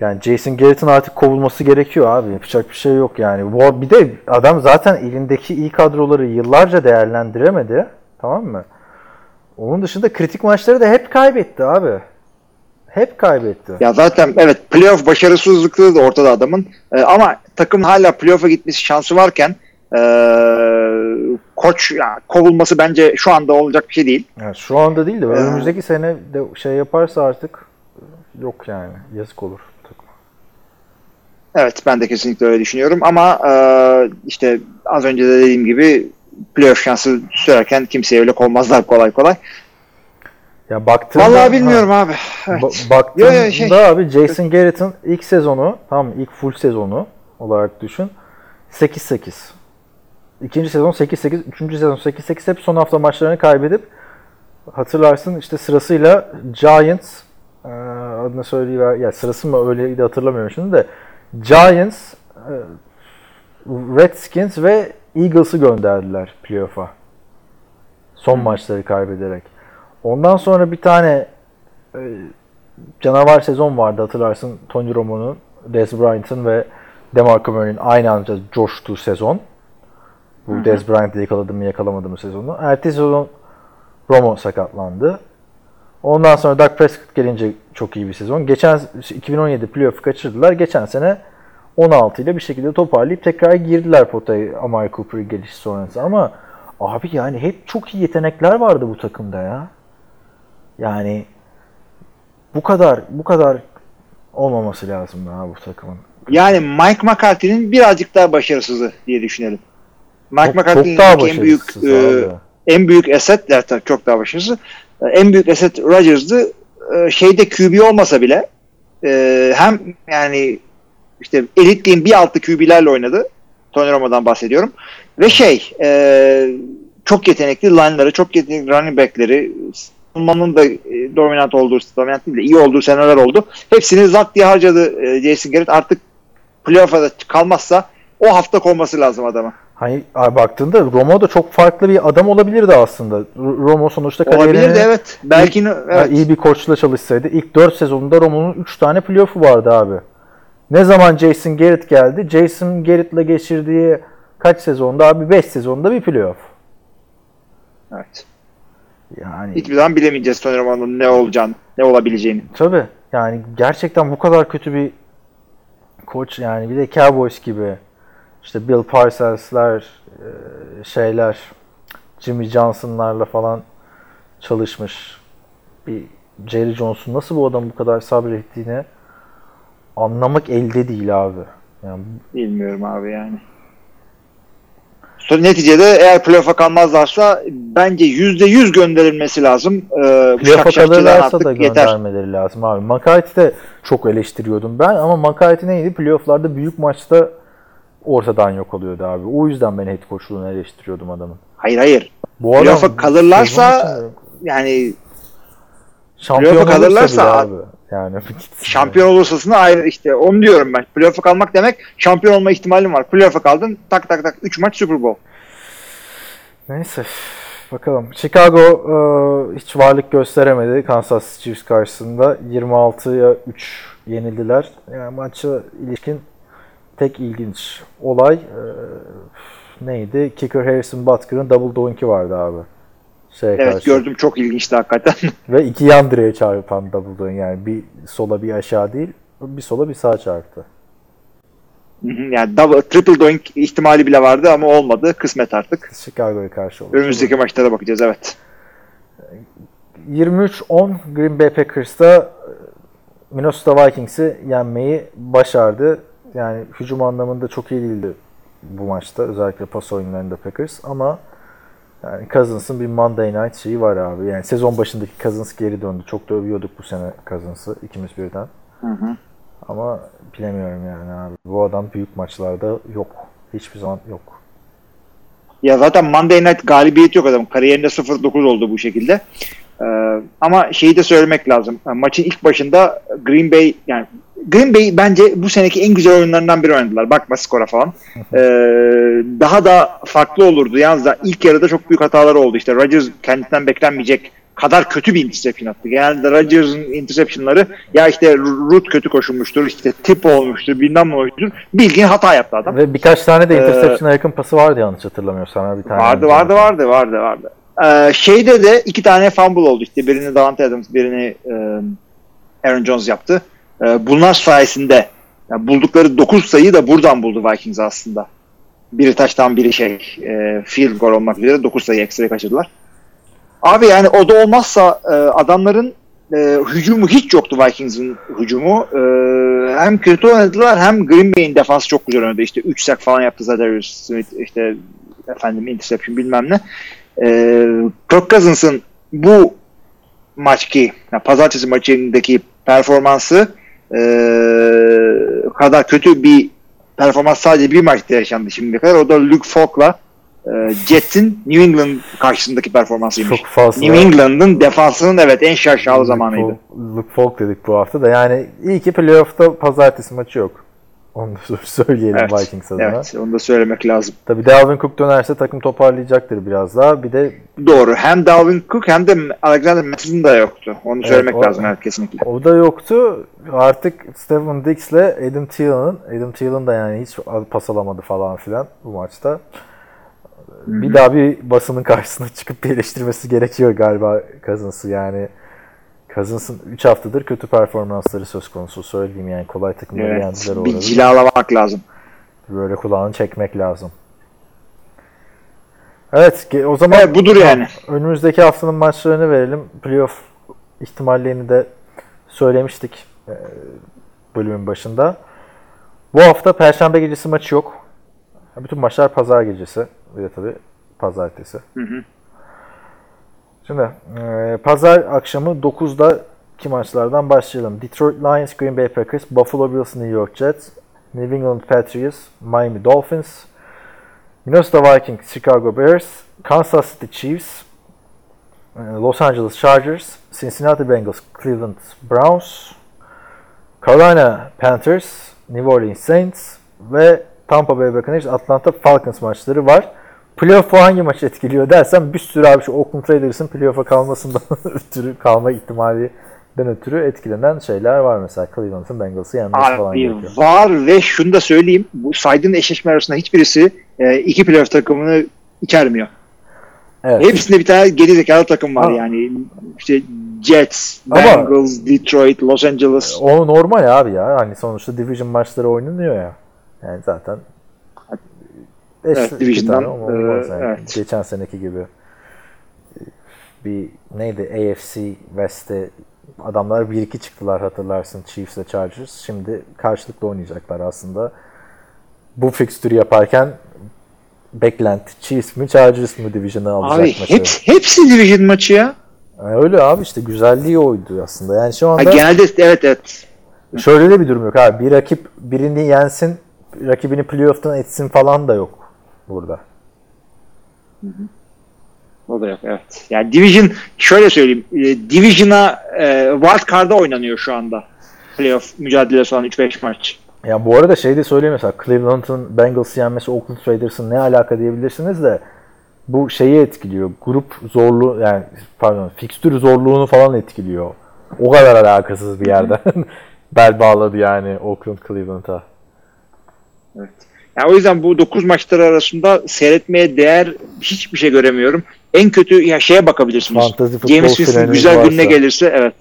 Yani Jason Garrett'ın artık kovulması gerekiyor abi. Yapacak bir şey yok yani. Bu- Bir de adam zaten elindeki iyi kadroları yıllarca değerlendiremedi. Tamam mı? Onun dışında kritik maçları da hep kaybetti abi. Hep kaybetti. Ya zaten evet playoff başarısızlıkları da ortada adamın. Ee, ama takım hala playoff'a gitmesi şansı varken ee, koç ya, kovulması bence şu anda olacak bir şey değil. Yani şu anda değil de Ee, önümüzdeki sene de şey yaparsa artık yok yani. Yazık olur. Evet ben de kesinlikle öyle düşünüyorum ama ee, işte az önce de dediğim gibi playoff şansı sürerken kimseye öyle kovmazlar kolay kolay. Ya baktığında Vallahi bilmiyorum abi. Ha, Evet. ba- baktığında Yo, yo, şey- abi Jason Garrett'ın ilk sezonu tamam ilk full sezonu olarak düşün. 8-8. İkinci sezon 8-8, üçüncü sezon 8-8 hep son hafta maçlarını kaybedip hatırlarsın işte sırasıyla Giants e, adını söyleyiver ya sırası mı öyleydi hatırlamıyorum şimdi de Giants, e, Redskins ve Eagles'ı gönderdiler playoff'a. Son maçları kaybederek. Ondan sonra bir tane e, canavar sezon vardı hatırlarsın Tony Romo'nun, Dez Bryant'ın ve DeMarco Murray'nin aynı anda coştuğu sezon. Bu Dez Bryant'ı yakaladı mı yakalamadı mı sezonu. Ertesi sezon Romo sakatlandı. Ondan sonra Dak Prescott gelince çok iyi bir sezon. Geçen 2017 playoff'u kaçırdılar. Geçen sene 16 ile bir şekilde toparlayıp tekrar girdiler potaya Amari Cooper'ı gelişi sonrası ama abi yani hep çok iyi yetenekler vardı bu takımda ya. Yani bu kadar bu kadar olmaması lazım ha bu takımın. Yani Mike McCarthy'nin birazcık daha başarısızı diye düşünelim. Mike McCarthy'nin en büyük e, en büyük eset ya tabii çok daha başarısız. E, En büyük eset Rodgers'dı. E, Şeyde QB olmasa bile e, hem yani işte elitliğin bir altı QB'lerle oynadı. Tony Romo'dan bahsediyorum. Ve şey çok yetenekli line'ları, çok yetenekli running back'leri savunmanın da dominant olduğu, dominant değil de iyi olduğu seneler oldu. Hepsini zat diye harcadı Jason Garrett. Artık playoff'a da kalmazsa o hafta konması lazım adama. Hani baktığında Romo da çok farklı bir adam olabilirdi aslında. Romo sonuçta kariyerini Olabilir de evet. Belki İlk- evet. İyi bir koçla çalışsaydı ilk 4 sezonunda Romo'nun 3 tane playoff'u vardı abi. Ne zaman Jason Garrett geldi? Jason Garrett'la geçirdiği kaç sezonda abi? 5 sezonda bir playoff. evet. Yani Hiçbir zaman bilemeyeceğiz Tony Romo'nun ne olacağını, ne olabileceğini. tabii yani gerçekten bu kadar kötü bir koç yani bir de Cowboys gibi işte Bill Parsons'lar e, şeyler Jimmy Johnson'larla falan çalışmış bir Jerry Jones'un nasıl bu adam bu kadar sabrettiğini anlamak elde değil abi. Yani Bilmiyorum abi yani. Sonra neticede eğer playoff'a kalmazlarsa bence %100 gönderilmesi lazım. Ee, playoff'a kalırlarsa da yeter. göndermeleri lazım abi. McCarthy de çok eleştiriyordum ben ama McCarthy neydi? Playoff'larda büyük maçta ortadan yok oluyordu abi. O yüzden ben head coachluğunu eleştiriyordum adamın. Hayır hayır. Bu adam Playoff'a kalırlarsa yani şampiyon kalırlarsa abi. Yani şampiyon olursasını ayrı işte onu diyorum ben. Playoff'a kalmak demek şampiyon olma ihtimalin var. Playoff'a kaldın tak tak tak 3 maç Super Bowl. Neyse. Bakalım. Chicago e, hiç varlık gösteremedi Kansas City Chiefs karşısında. 26'ya 3 yenildiler. Yani maça ilişkin tek ilginç olay e, neydi? Kicker Harrison Butker'ın double doink'i vardı abi. Şeye Evet karşı. gördüm çok ilginçti hakikaten. Ve iki yan direğe çarpan double doink yani bir sola bir aşağı değil bir sola bir sağa çarptı. Yani double, triple doink ihtimali bile vardı ama olmadı. Kısmet artık. Chicago'ya karşı oldu. Önümüzdeki maçlara bakacağız evet. 23-10 Green Bay Packers'ta Minnesota Vikings'i yenmeyi başardı. Yani hücum anlamında çok iyi değildi bu maçta. Özellikle pas oyunlarında Packers ama yani Cousins'ın bir Monday Night şeyi var abi. Yani sezon başındaki Cousins geri döndü. Çok da övüyorduk bu sene Cousins'ı ikimiz birden. Hı hı. Ama bilemiyorum yani abi. Bu adam büyük maçlarda yok. Hiçbir zaman yok. Ya zaten Monday Night galibiyet yok adam. Kariyerinde 0-9 oldu bu şekilde. Ee, ama şeyi de söylemek lazım. Maçın ilk başında Green Bay yani Green Bay bence bu seneki en güzel oyunlarından biri oynadılar. Bakma skora falan. Ee, daha da farklı olurdu. Yalnız da ilk yarıda çok büyük hataları oldu. İşte Rodgers kendinden beklenmeyecek kadar kötü bir interception attı. Genelde Rodgers'ın interceptionları ya işte root kötü koşulmuştur, işte tip olmuştur, bilmem ne olmuştur. Bildiğin hata yaptı adam. Ve birkaç tane de Ee, interception'a yakın pası vardı yanlış hatırlamıyorsam. Bir tane Vardı vardı vardı vardı vardı. Ee, şeyde de iki tane fumble oldu işte. Birini Davante Adams, birini e, Aaron Jones yaptı. E, bunlar sayesinde yani buldukları 9 sayıyı da buradan buldu Vikings aslında. Biri taştan biri şey e, field goal olmak üzere 9 sayı ekstra kaçırdılar. Abi yani o da olmazsa e, adamların e, hücumu hiç yoktu Vikings'in hücumu. E, hem kötü oynadılar hem Green Bay'in defansı çok güzel oynadı. İşte 3 sack falan yaptı Zadarius Smith işte efendim interception bilmem ne. E, Kirk Cousins'ın bu maçki, yani pazartesi maçındaki performansı e, kadar kötü bir performans sadece bir maçta yaşandı şimdiye kadar. O da Luke Falk'la e, Jets'in New England karşısındaki performansıymış. Çok fazla. New England'ın defansının evet en şaşalı zamanıydı. Luke Falk dedik bu hafta da. Yani iyi ki playoff'ta pazartesi maçı yok. Onu da söyleyelim Evet, Vikings adına. evet, onu da söylemek lazım. Tabii Dalvin Cook dönerse takım toparlayacaktır biraz daha. Bir de Doğru. Hem Dalvin Cook hem de Alexander Mattison da yoktu. Onu Evet, söylemek o- lazım evet kesinlikle. o da yoktu. Artık Stephen Diggs'le Adam Thielen'ın Adam Thielen da yani hiç pas alamadı falan filan bu maçta. Bir daha bir basının karşısına çıkıp bir eleştirmesi gerekiyor galiba Cousins'ı yani. Cousins'ın 3 haftadır kötü performansları söz konusu söyleyeyim yani kolay takımları Evet, yendiler bir orada. cilalamak lazım. Böyle kulağını çekmek lazım. Evet o zaman Evet, budur yani. önümüzdeki haftanın maçlarını verelim. Playoff ihtimallerini de söylemiştik e, bölümün başında. Bu hafta Perşembe gecesi maçı yok. Bütün maçlar Pazar gecesi. Bir de tabii Pazartesi. Hı hı. Şimdi e, Pazar akşamı 9'da ki maçlardan başlayalım. Detroit Lions, Green Bay Packers, Buffalo Bills, New York Jets, New England Patriots, Miami Dolphins, Minnesota Vikings, Chicago Bears, Kansas City Chiefs, e, Los Angeles Chargers, Cincinnati Bengals, Cleveland Browns, Carolina Panthers, New Orleans Saints ve Tampa Bay Buccaneers, Atlanta Falcons maçları var. Playoff'u hangi maç etkiliyor dersen bir sürü abi şu Oakland Raiders'ın playoff'a kalmasından ötürü kalma ihtimalinden ötürü etkilenen şeyler var mesela Cleveland'ın Bengals'ı yenmesi falan gerekiyor. var ve şunu da söyleyeyim. Bu saydığın eşleşme arasında hiçbirisi e, iki playoff takımını içermiyor. Evet. Hepsinde bir tane geri zekalı takım var Ama- yani. İşte Jets, Ama- Bengals, Detroit, Los Angeles. O normal abi ya. Hani sonuçta division maçları oynanıyor ya. Yani zaten Evet, Division'dan, olmaz e, yani. evet. Geçen seneki gibi. Bir neydi AFC West'te adamlar 1-2 çıktılar hatırlarsın Chiefs ve Chargers. Şimdi karşılıklı oynayacaklar aslında. Bu fikstürü yaparken beklenti Chiefs mi Chargers mı Division'ı alacak Abi maçı. hepsi, hepsi division maçı ya. Yani öyle abi işte güzelliği oydu aslında. Yani şu Ha, anda genelde evet evet. Şöyle de bir durum yok abi. Bir rakip birini yensin, rakibini playoff'tan etsin falan da yok burada. O da yok evet. Yani Division şöyle söyleyeyim. E, Division'a e, Wild Card'a oynanıyor şu anda. Playoff mücadelesi olan 3-5 maç. Ya bu arada şey de söyleyeyim mesela Cleveland'ın Bengals'ı yenmesi Oakland Raiders'ın ne alaka diyebilirsiniz de bu şeyi etkiliyor. Grup zorluğu yani pardon fikstür zorluğunu falan etkiliyor. O kadar alakasız bir yerden. Bel bağladı yani Oakland Cleveland'a. Evet. Yani o yüzden bu 9 maçları arasında seyretmeye değer hiçbir şey göremiyorum. En kötü ya şeye bakabilirsiniz. James Winston güzel varsa. gününe gelirse evet.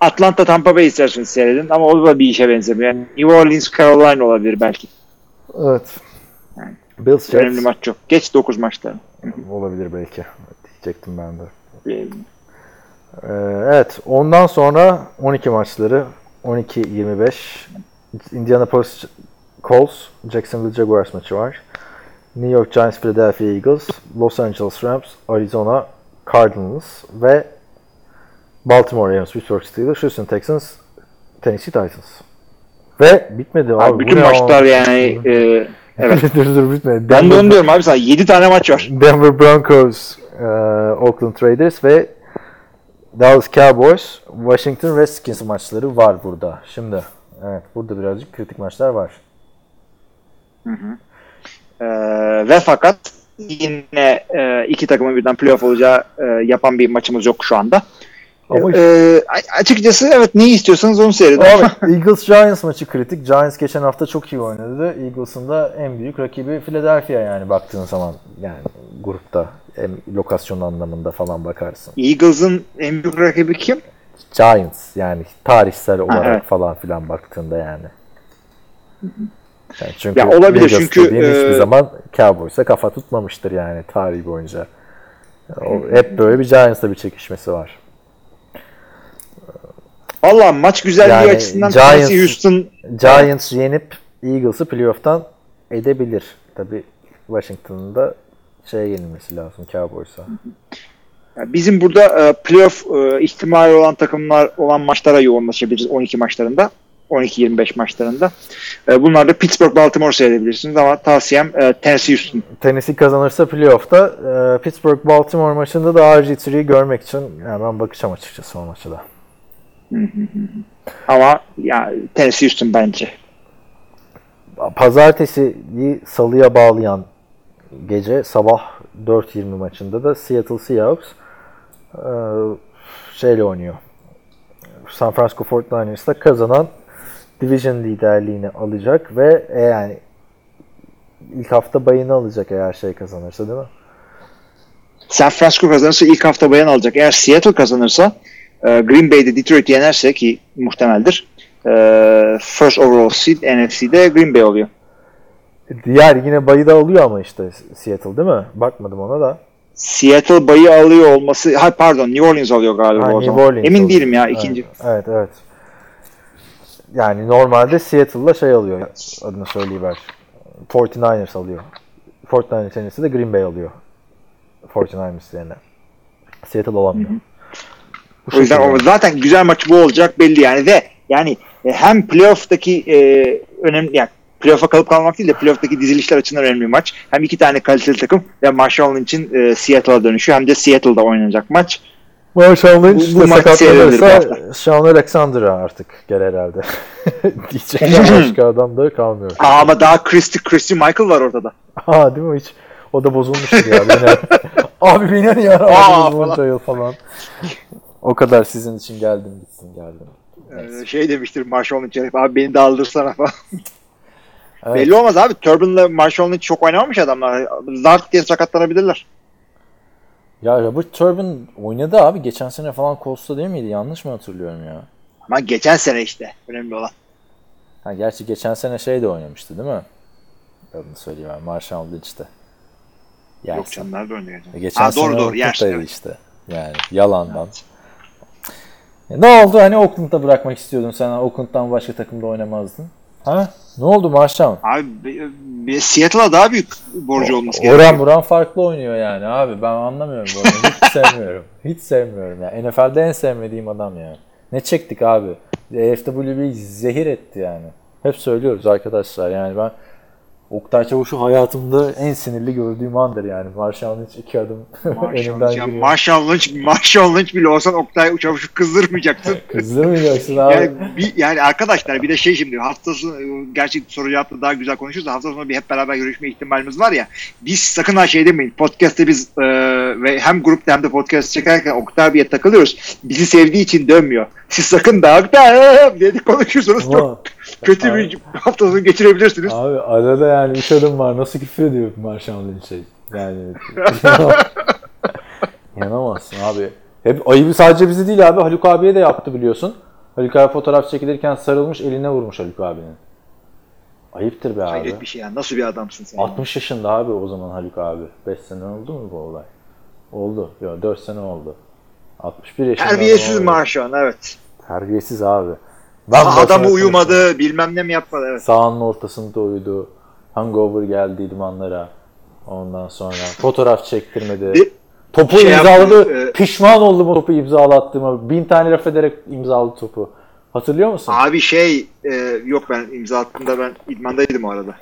Atlanta Tampa Bay isterseniz seyredin ama o da bir işe benzemiyor. Yani New Orleans Carolina olabilir belki. Evet. Bills Önemli Jets maç yok. Geç 9 maçta. olabilir belki. Diyecektim ben de. Ee, evet. Ondan sonra 12 maçları 12-25 Indianapolis Colts, Jacksonville Jaguars maçı var. New York Giants, Philadelphia Eagles, Los Angeles Rams, Arizona Cardinals ve Baltimore Ravens, Pittsburgh Steelers, Houston Texans, Tennessee Titans. Ve bitmedi abi. Abi, bütün maçlar abi? yani e, evet. dur dur bitmedi. Ben de Denver- onu diyorum abi sana 7 tane maç var. Denver Broncos, e, Oakland Raiders ve Dallas Cowboys, Washington Redskins maçları var burada. Şimdi evet burada birazcık kritik maçlar var. Ee, ve fakat yine e, iki takımın birden playoff olacağı e, yapan bir maçımız yok şu anda. Ama Ee, açıkçası evet neyi istiyorsanız onu seyredin. Abi, Eagles Giants maçı kritik. Giants geçen hafta çok iyi oynadı. Eagles'ın da en büyük rakibi Philadelphia yani baktığın zaman yani grupta hem lokasyon anlamında falan bakarsın. Eagles'ın en büyük rakibi kim? Giants yani tarihsel olarak evet. falan filan baktığında yani. Yani çünkü Ya olabilir Eagles çünkü, dediğin hiçbir e, zaman Cowboys'a kafa tutmamıştır yani tarihi boyunca. O, hep böyle bir Giants'la bir çekişmesi var. Valla maç güzelliği Yani açısından Giants- Houston Giants yenip Eagles'ı playoff'tan edebilir. Tabi Washington'ın da şeye yenilmesi lazım Cowboys'a. Bizim burada e, playoff e, ihtimali olan takımlar olan maçlara yoğunlaşabiliriz 12 maçlarında. 12-25 maçlarında. E, bunlar da Pittsburgh, Baltimore seyredebilirsiniz ama tavsiyem e, Tennessee Houston. Tennessee kazanırsa playoff'ta e, Pittsburgh Baltimore maçında da RG3'yi görmek için yani ben bakacağım açıkçası o maça da. Ama ya Tennessee Houston bence. Pazartesiyi salıya bağlayan gece sabah 4.20 maçında da Seattle Seahawks e, şeyle oynuyor. San Francisco 49ers'la kazanan division liderliğini alacak ve e, yani ilk hafta bayını alacak eğer şey kazanırsa değil mi? San Francisco kazanırsa ilk hafta bayan alacak. Eğer Seattle kazanırsa e, Green Bay'de Detroit yenerse ki muhtemeldir. e, first overall seed NFC'de Green Bay oluyor. Diğer yine bayı da alıyor ama işte Seattle değil mi? Bakmadım ona da. Seattle bayı alıyor olması, ha pardon New Orleans alıyor galiba Ha, o New zaman. Orleans Emin alıyor. değilim ya Evet, ikinci. Evet, evet. Yani normalde Seattle'la şey alıyor. Adını söyleyiver. 49ers alıyor. 49ers tenisi de Green Bay alıyor. 49ers yerine. Seattle olamıyor. Bu O yüzden o, zaten güzel maç bu olacak belli yani ve yani e, hem playoff'taki e, önemli yani playoff'a kalıp kalmak değil de playoff'taki dizilişler açısından önemli bir maç. Hem iki tane kaliteli takım ve Marshall Lynch'in e, Seattle'a dönüşü hem de Seattle'da oynanacak maç. Marshall Lynch Bu- bu de sakatlanırsa Sean Alexander'a artık gel herhalde. Diyecek başka adam da kalmıyor. Aa, ama daha Christy, Christy Michael var orada da. Ha değil mi hiç? O da bozulmuştur ya. Beni abi beni niye Aa, aramadınız falan. bunca yıl falan. O kadar sizin için geldim gitsin geldim. Ee, şey demiştir Marshall Lynch'e abi beni de aldırsana falan. Evet. Belli olmaz abi. Turbin'le Marshall Lynch çok oynamamış adamlar. Zart diye sakatlanabilirler. Ya Robert Turbin oynadı abi. Geçen sene falan Colts'ta değil miydi? Yanlış mı hatırlıyorum ya? Ama geçen sene işte önemli olan. Ha, gerçi geçen sene şey de oynamıştı değil mi? Adını söyleyeyim ben. Marshall Lynch'te. Yersin. Yok canım nerede geçen? E, Geçen Ha, sene doğru doğru. Oakland'daydı Yersin, evet. işte. Yani yalandan. E, ne oldu? Hani Oakland'da bırakmak istiyordun sen. Oakland'dan başka takımda oynamazdın. Ha? Ne oldu Marshall? Abi bir- bir Seattle'a daha büyük borcu olması gerekiyor. Oran buran farklı oynuyor yani abi. Ben anlamıyorum bu oyunu. Hiç sevmiyorum. Hiç sevmiyorum ya. NFL'de en sevmediğim adam ya. Ne çektik abi? EFW'yi zehir etti yani. Hep söylüyoruz arkadaşlar yani ben Oktay Çavuş'u hayatımda en sinirli gördüğüm andır yani. Marshall Lynch iki adım önümden giriyor. Marshall Lynch, Marshall Lynch bile olsan Oktay Çavuş'u kızdırmayacaksın. Kızdırmayacaksın abi. Yani, bir, yani arkadaşlar bir de şey şimdi hafta sonu gerçi soru cevapta daha güzel konuşuruz da hafta sonu bir hep beraber görüşme ihtimalimiz var ya biz sakın ha şey demeyin podcast'te biz e, ve hem grupta hem de podcast çekerken Oktay abiye takılıyoruz bizi sevdiği için dönmüyor. Siz sakın da Oktay diye konuşursanız çok Kötü bir hafta sonu geçirebilirsiniz. Abi arada yani üç adım var. Nasıl küfür ediyor Marshall Lynch'e? Yani yanamazsın abi. Hep ayıbı sadece bizi değil abi. Haluk abiye de yaptı biliyorsun. Haluk abi fotoğraf çekilirken sarılmış eline vurmuş Haluk abinin. Ayıptır be abi. Hayret bir şey ya nasıl bir adamsın sen. 60 yaşında abi o zaman Haluk abi. 5 sene oldu mu bu olay? Oldu. Yok 4 sene oldu. 61 yaşında. Terbiyesiz adam maaş şu an evet. Terbiyesiz abi. Adamı başına uyumadı bilmem ne mi yapmadı evet. Sahanın ortasında uyudu. Hangover geldi idmanlara. Ondan sonra fotoğraf çektirmedi. Bir- topu şey imzaladı. yaptı, e- Pişman oldum o topu imzalattığıma. Bin tane laf ederek imzaladı topu. Hatırlıyor musun? Abi şey e, yok ben imza attığımda ben idmandaydım o arada.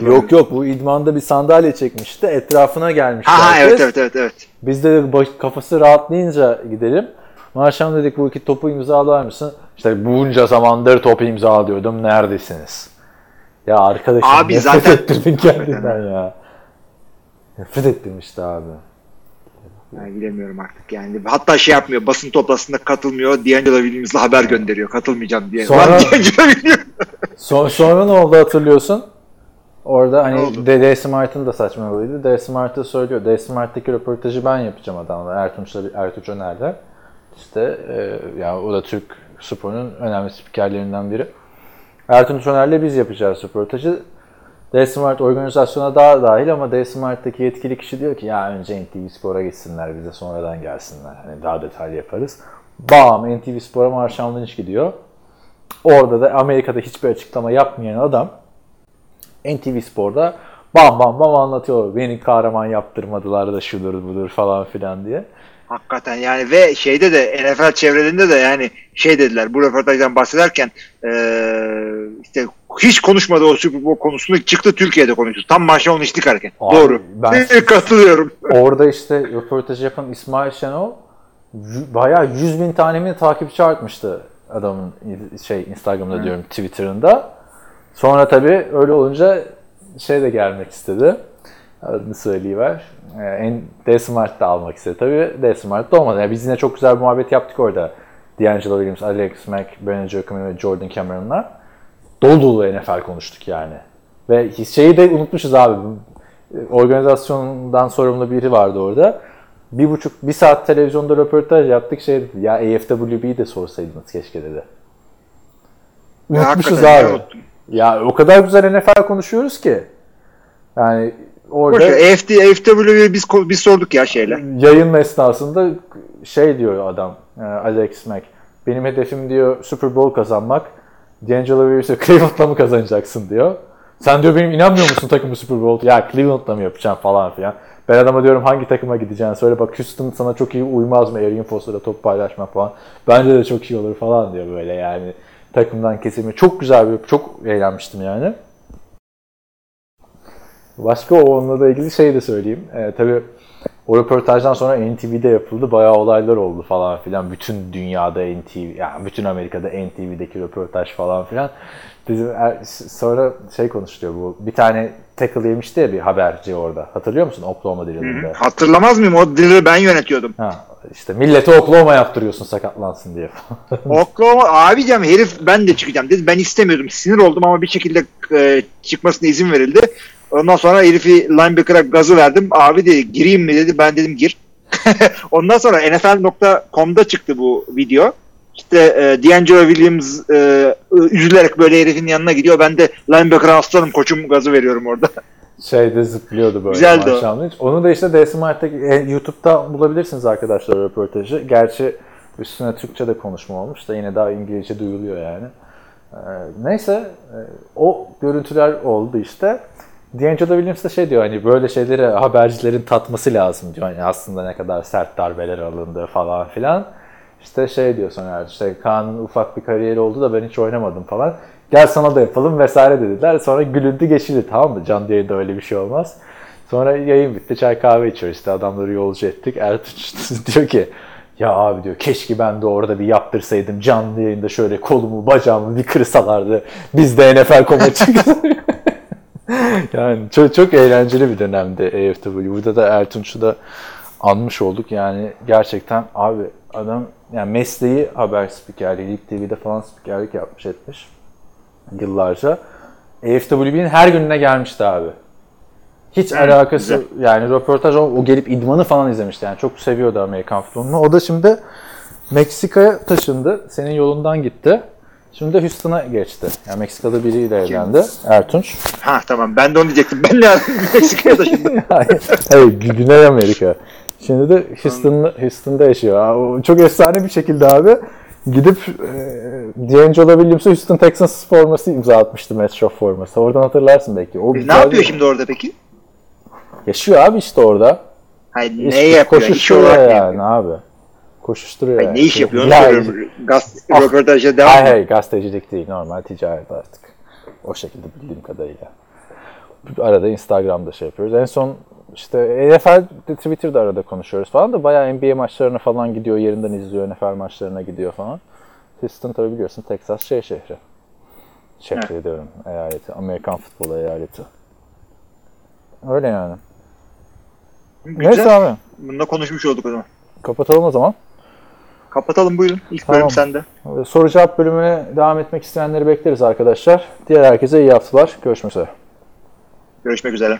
Yok yok bu idmanda bir sandalye çekmişti. Etrafına gelmişti. Ha, herkes. evet evet evet evet. Biz de baş- kafası rahatlayınca gidelim. Akşam dedik bu iki topu imzalar mısın? İşte bunca zamandır topu imzalıyordum. Neredesiniz? Ya arkadaşım Abi nefret zaten- ettirdin kendinden ya. Nefret ettim işte abi. Yani bilemiyorum artık yani. Hatta şey yapmıyor basın toplantısında katılmıyor. D'Angelo Williams'la haber gönderiyor katılmayacağım diye. Sonra-. Son, sonra ne oldu hatırlıyorsun? Orada hani oldu? D. D. Smart'ın da saçmalıydı. D. Smart'ı söylüyor. D. Smart'taki röportajı ben yapacağım adamla. Ertunç'la, Ertuğ Öner'le. İşte e, ya o da Türk sporunun önemli spikerlerinden biri. Ertuğ Öner'le biz yapacağız röportajı. D. Smart organizasyona daha dahil ama D. Smart'taki yetkili kişi diyor ki ya önce NTV Spor'a gitsinler bize sonradan gelsinler. Hani daha detaylı yaparız. Bam NTV Spor'a Marşan Lynch gidiyor. Orada da Amerika'da hiçbir açıklama yapmayan adam NTV Spor'da bam bam bam anlatıyor. Beni kahraman yaptırmadılar da şudur budur falan filan diye. Hakikaten yani ve şeyde de NFL çevrelerinde de yani şey dediler bu röportajdan bahsederken eee, işte hiç konuşmadı o Super Bowl konusunu çıktı Türkiye'de konuştu. Tam maçta onu içtik hareket. Abi, Doğru. ben- Katılıyorum. Orada işte röportaj yapan İsmail Şenol bayağı 100 bin tane mi takipçi artmıştı adamın şey Instagram'da diyorum Twitter'ında. Sonra tabii öyle olunca şey de gelmek istedi. Adını söyleyiver. Ee, En D-Smart da almak istedi tabii. D-Smart da olmadı. Yani biz yine çok güzel bir muhabbet yaptık orada. D'Angelo Williams, Alex Mack, Brandon Jacoby ve Jordan Cameron'la. Dolu dolu NFL konuştuk yani. Ve şeyi de unutmuşuz abi. Organizasyondan sorumlu biri vardı orada. Bir buçuk, bir saat televizyonda röportaj yaptık. Şey dedi, ya AFWB'yi de sorsaydınız keşke dedi. Unutmuşuz abi. Ya o kadar güzel NFL konuşuyoruz ki. Yani orada AFD, AFW'yi biz, biz sorduk ya şeyle. yayın esnasında şey diyor adam e, Alex Mack. Benim hedefim diyor Super Bowl kazanmak. D'Angelo Williams'e Cleveland'la mı kazanacaksın diyor. Sen diyor benim inanmıyor musun takımı Super Bowl? Ya Cleveland'la mı yapacağım falan filan. Ben adama diyorum hangi takıma gideceğini söyle bak Houston sana çok iyi uymaz mı Arian Foster'la top paylaşmak falan. Bence de çok iyi olur falan diyor böyle yani takımdan kesimi. Çok güzel bir çok eğlenmiştim yani. Başka o onunla da ilgili şey de söyleyeyim. Ee, tabii o röportajdan sonra NTV'de yapıldı. Bayağı olaylar oldu falan filan. Bütün dünyada NTV, yani bütün Amerika'da NTV'deki röportaj falan filan. Bizim er- sonra şey konuşuluyor bu. Bir tane tackle yemişti ya bir haberci orada. Hatırlıyor musun? Oklahoma dilinde. Hatırlamaz mıyım? O dili ben yönetiyordum. Ha, işte millete Oklahoma yaptırıyorsun sakatlansın diye. Oklahoma abicim herif ben de çıkacağım dedi. Ben istemiyordum. Sinir oldum ama bir şekilde e, çıkmasına izin verildi. Ondan sonra herifi linebacker'a gazı verdim. Abi dedi gireyim mi dedi. Ben dedim gir. Ondan sonra NFL.com'da çıktı bu video. İşte e, D'Angelo Williams e, üzülerek böyle herifin yanına gidiyor. Ben de linebacker'a aslanım koçum gazı veriyorum orada. Şeyde zıplıyordu böyle. Güzeldi o. maşallah. Hiç- Onu da işte Decimart'taki e, YouTube'da bulabilirsiniz arkadaşlar röportajı. Gerçi üstüne Türkçe de konuşma olmuş da yine daha İngilizce duyuluyor yani. Ee, neyse e, o görüntüler oldu işte. D'Angelo Williams de şey diyor hani böyle şeyleri habercilerin tatması lazım diyor. Hani aslında ne kadar sert darbeler alındı falan filan. İşte şey diyor sonra işte Kaan'ın ufak bir kariyeri oldu da ben hiç oynamadım falan. Gel sana da yapalım vesaire dediler. Sonra gülündü geçildi tamam mı? Canlı yayında öyle bir şey olmaz. Sonra yayın bitti. Çay kahve içiyoruz işte adamları yolcu ettik. Ertuğ diyor ki ya abi diyor keşke ben de orada bir yaptırsaydım canlı yayında şöyle kolumu bacağımı bir kırsalardı. Biz de NFL koma çıksak. yani çok, çok eğlenceli bir dönemdi AFW. Burada da Ertunç'u da anmış olduk. Yani gerçekten abi adam yani mesleği haber spikerliği, Lig TV'de falan spikerlik yapmış etmiş yıllarca. AFW'nin her gününe gelmişti abi. Hiç alakası güzel. yani röportaj o, o gelip idmanı falan izlemişti. Yani çok seviyordu Amerikan futbolunu. O da şimdi Meksika'ya taşındı. Senin yolundan gitti. Şimdi de Houston'a geçti. Yani Meksika'da biriyle evlendi. Ertunç. Ha tamam ben de onu diyecektim. Ben ne Meksika'ya taşındım. Hayır, Güney Amerika. Şimdi de Houston'da, Houston'da yaşıyor. Çok efsane bir şekilde abi gidip e, D'Angelo Williams'a Houston Texans forması imza atmıştı Metro forması. Oradan hatırlarsın belki. O E, ne yapıyor şimdi orada peki? Yaşıyor abi işte orada. Hayır, İşte ne yapıyor? İş olarak ne yani yapıyor? abi. Koşuşturuyor Hayır, yani. ne iş yapıyor? Onu Ya-. Gaz, Ah. röportaja devam Hayır hayır gazetecilik değil normal ticaret artık. O şekilde bildiğim kadarıyla. Arada Instagram'da şey yapıyoruz. En son işte NFL, Twitter'da arada konuşuyoruz falan da bayağı NBA maçlarına falan gidiyor, yerinden izliyor, NFL maçlarına gidiyor falan. Houston tabii biliyorsun Texas şey şehri. Şehri diyorum, eyaleti. Amerikan futbolu eyaleti. Öyle yani. Güzel. Neyse abi. Bununla konuşmuş olduk o zaman. Kapatalım o zaman. Kapatalım buyurun. İlk Tamam. bölüm sende. Soru cevap bölümüne devam etmek isteyenleri bekleriz arkadaşlar. Diğer herkese iyi haftalar. Görüşmek üzere. Görüşmek üzere.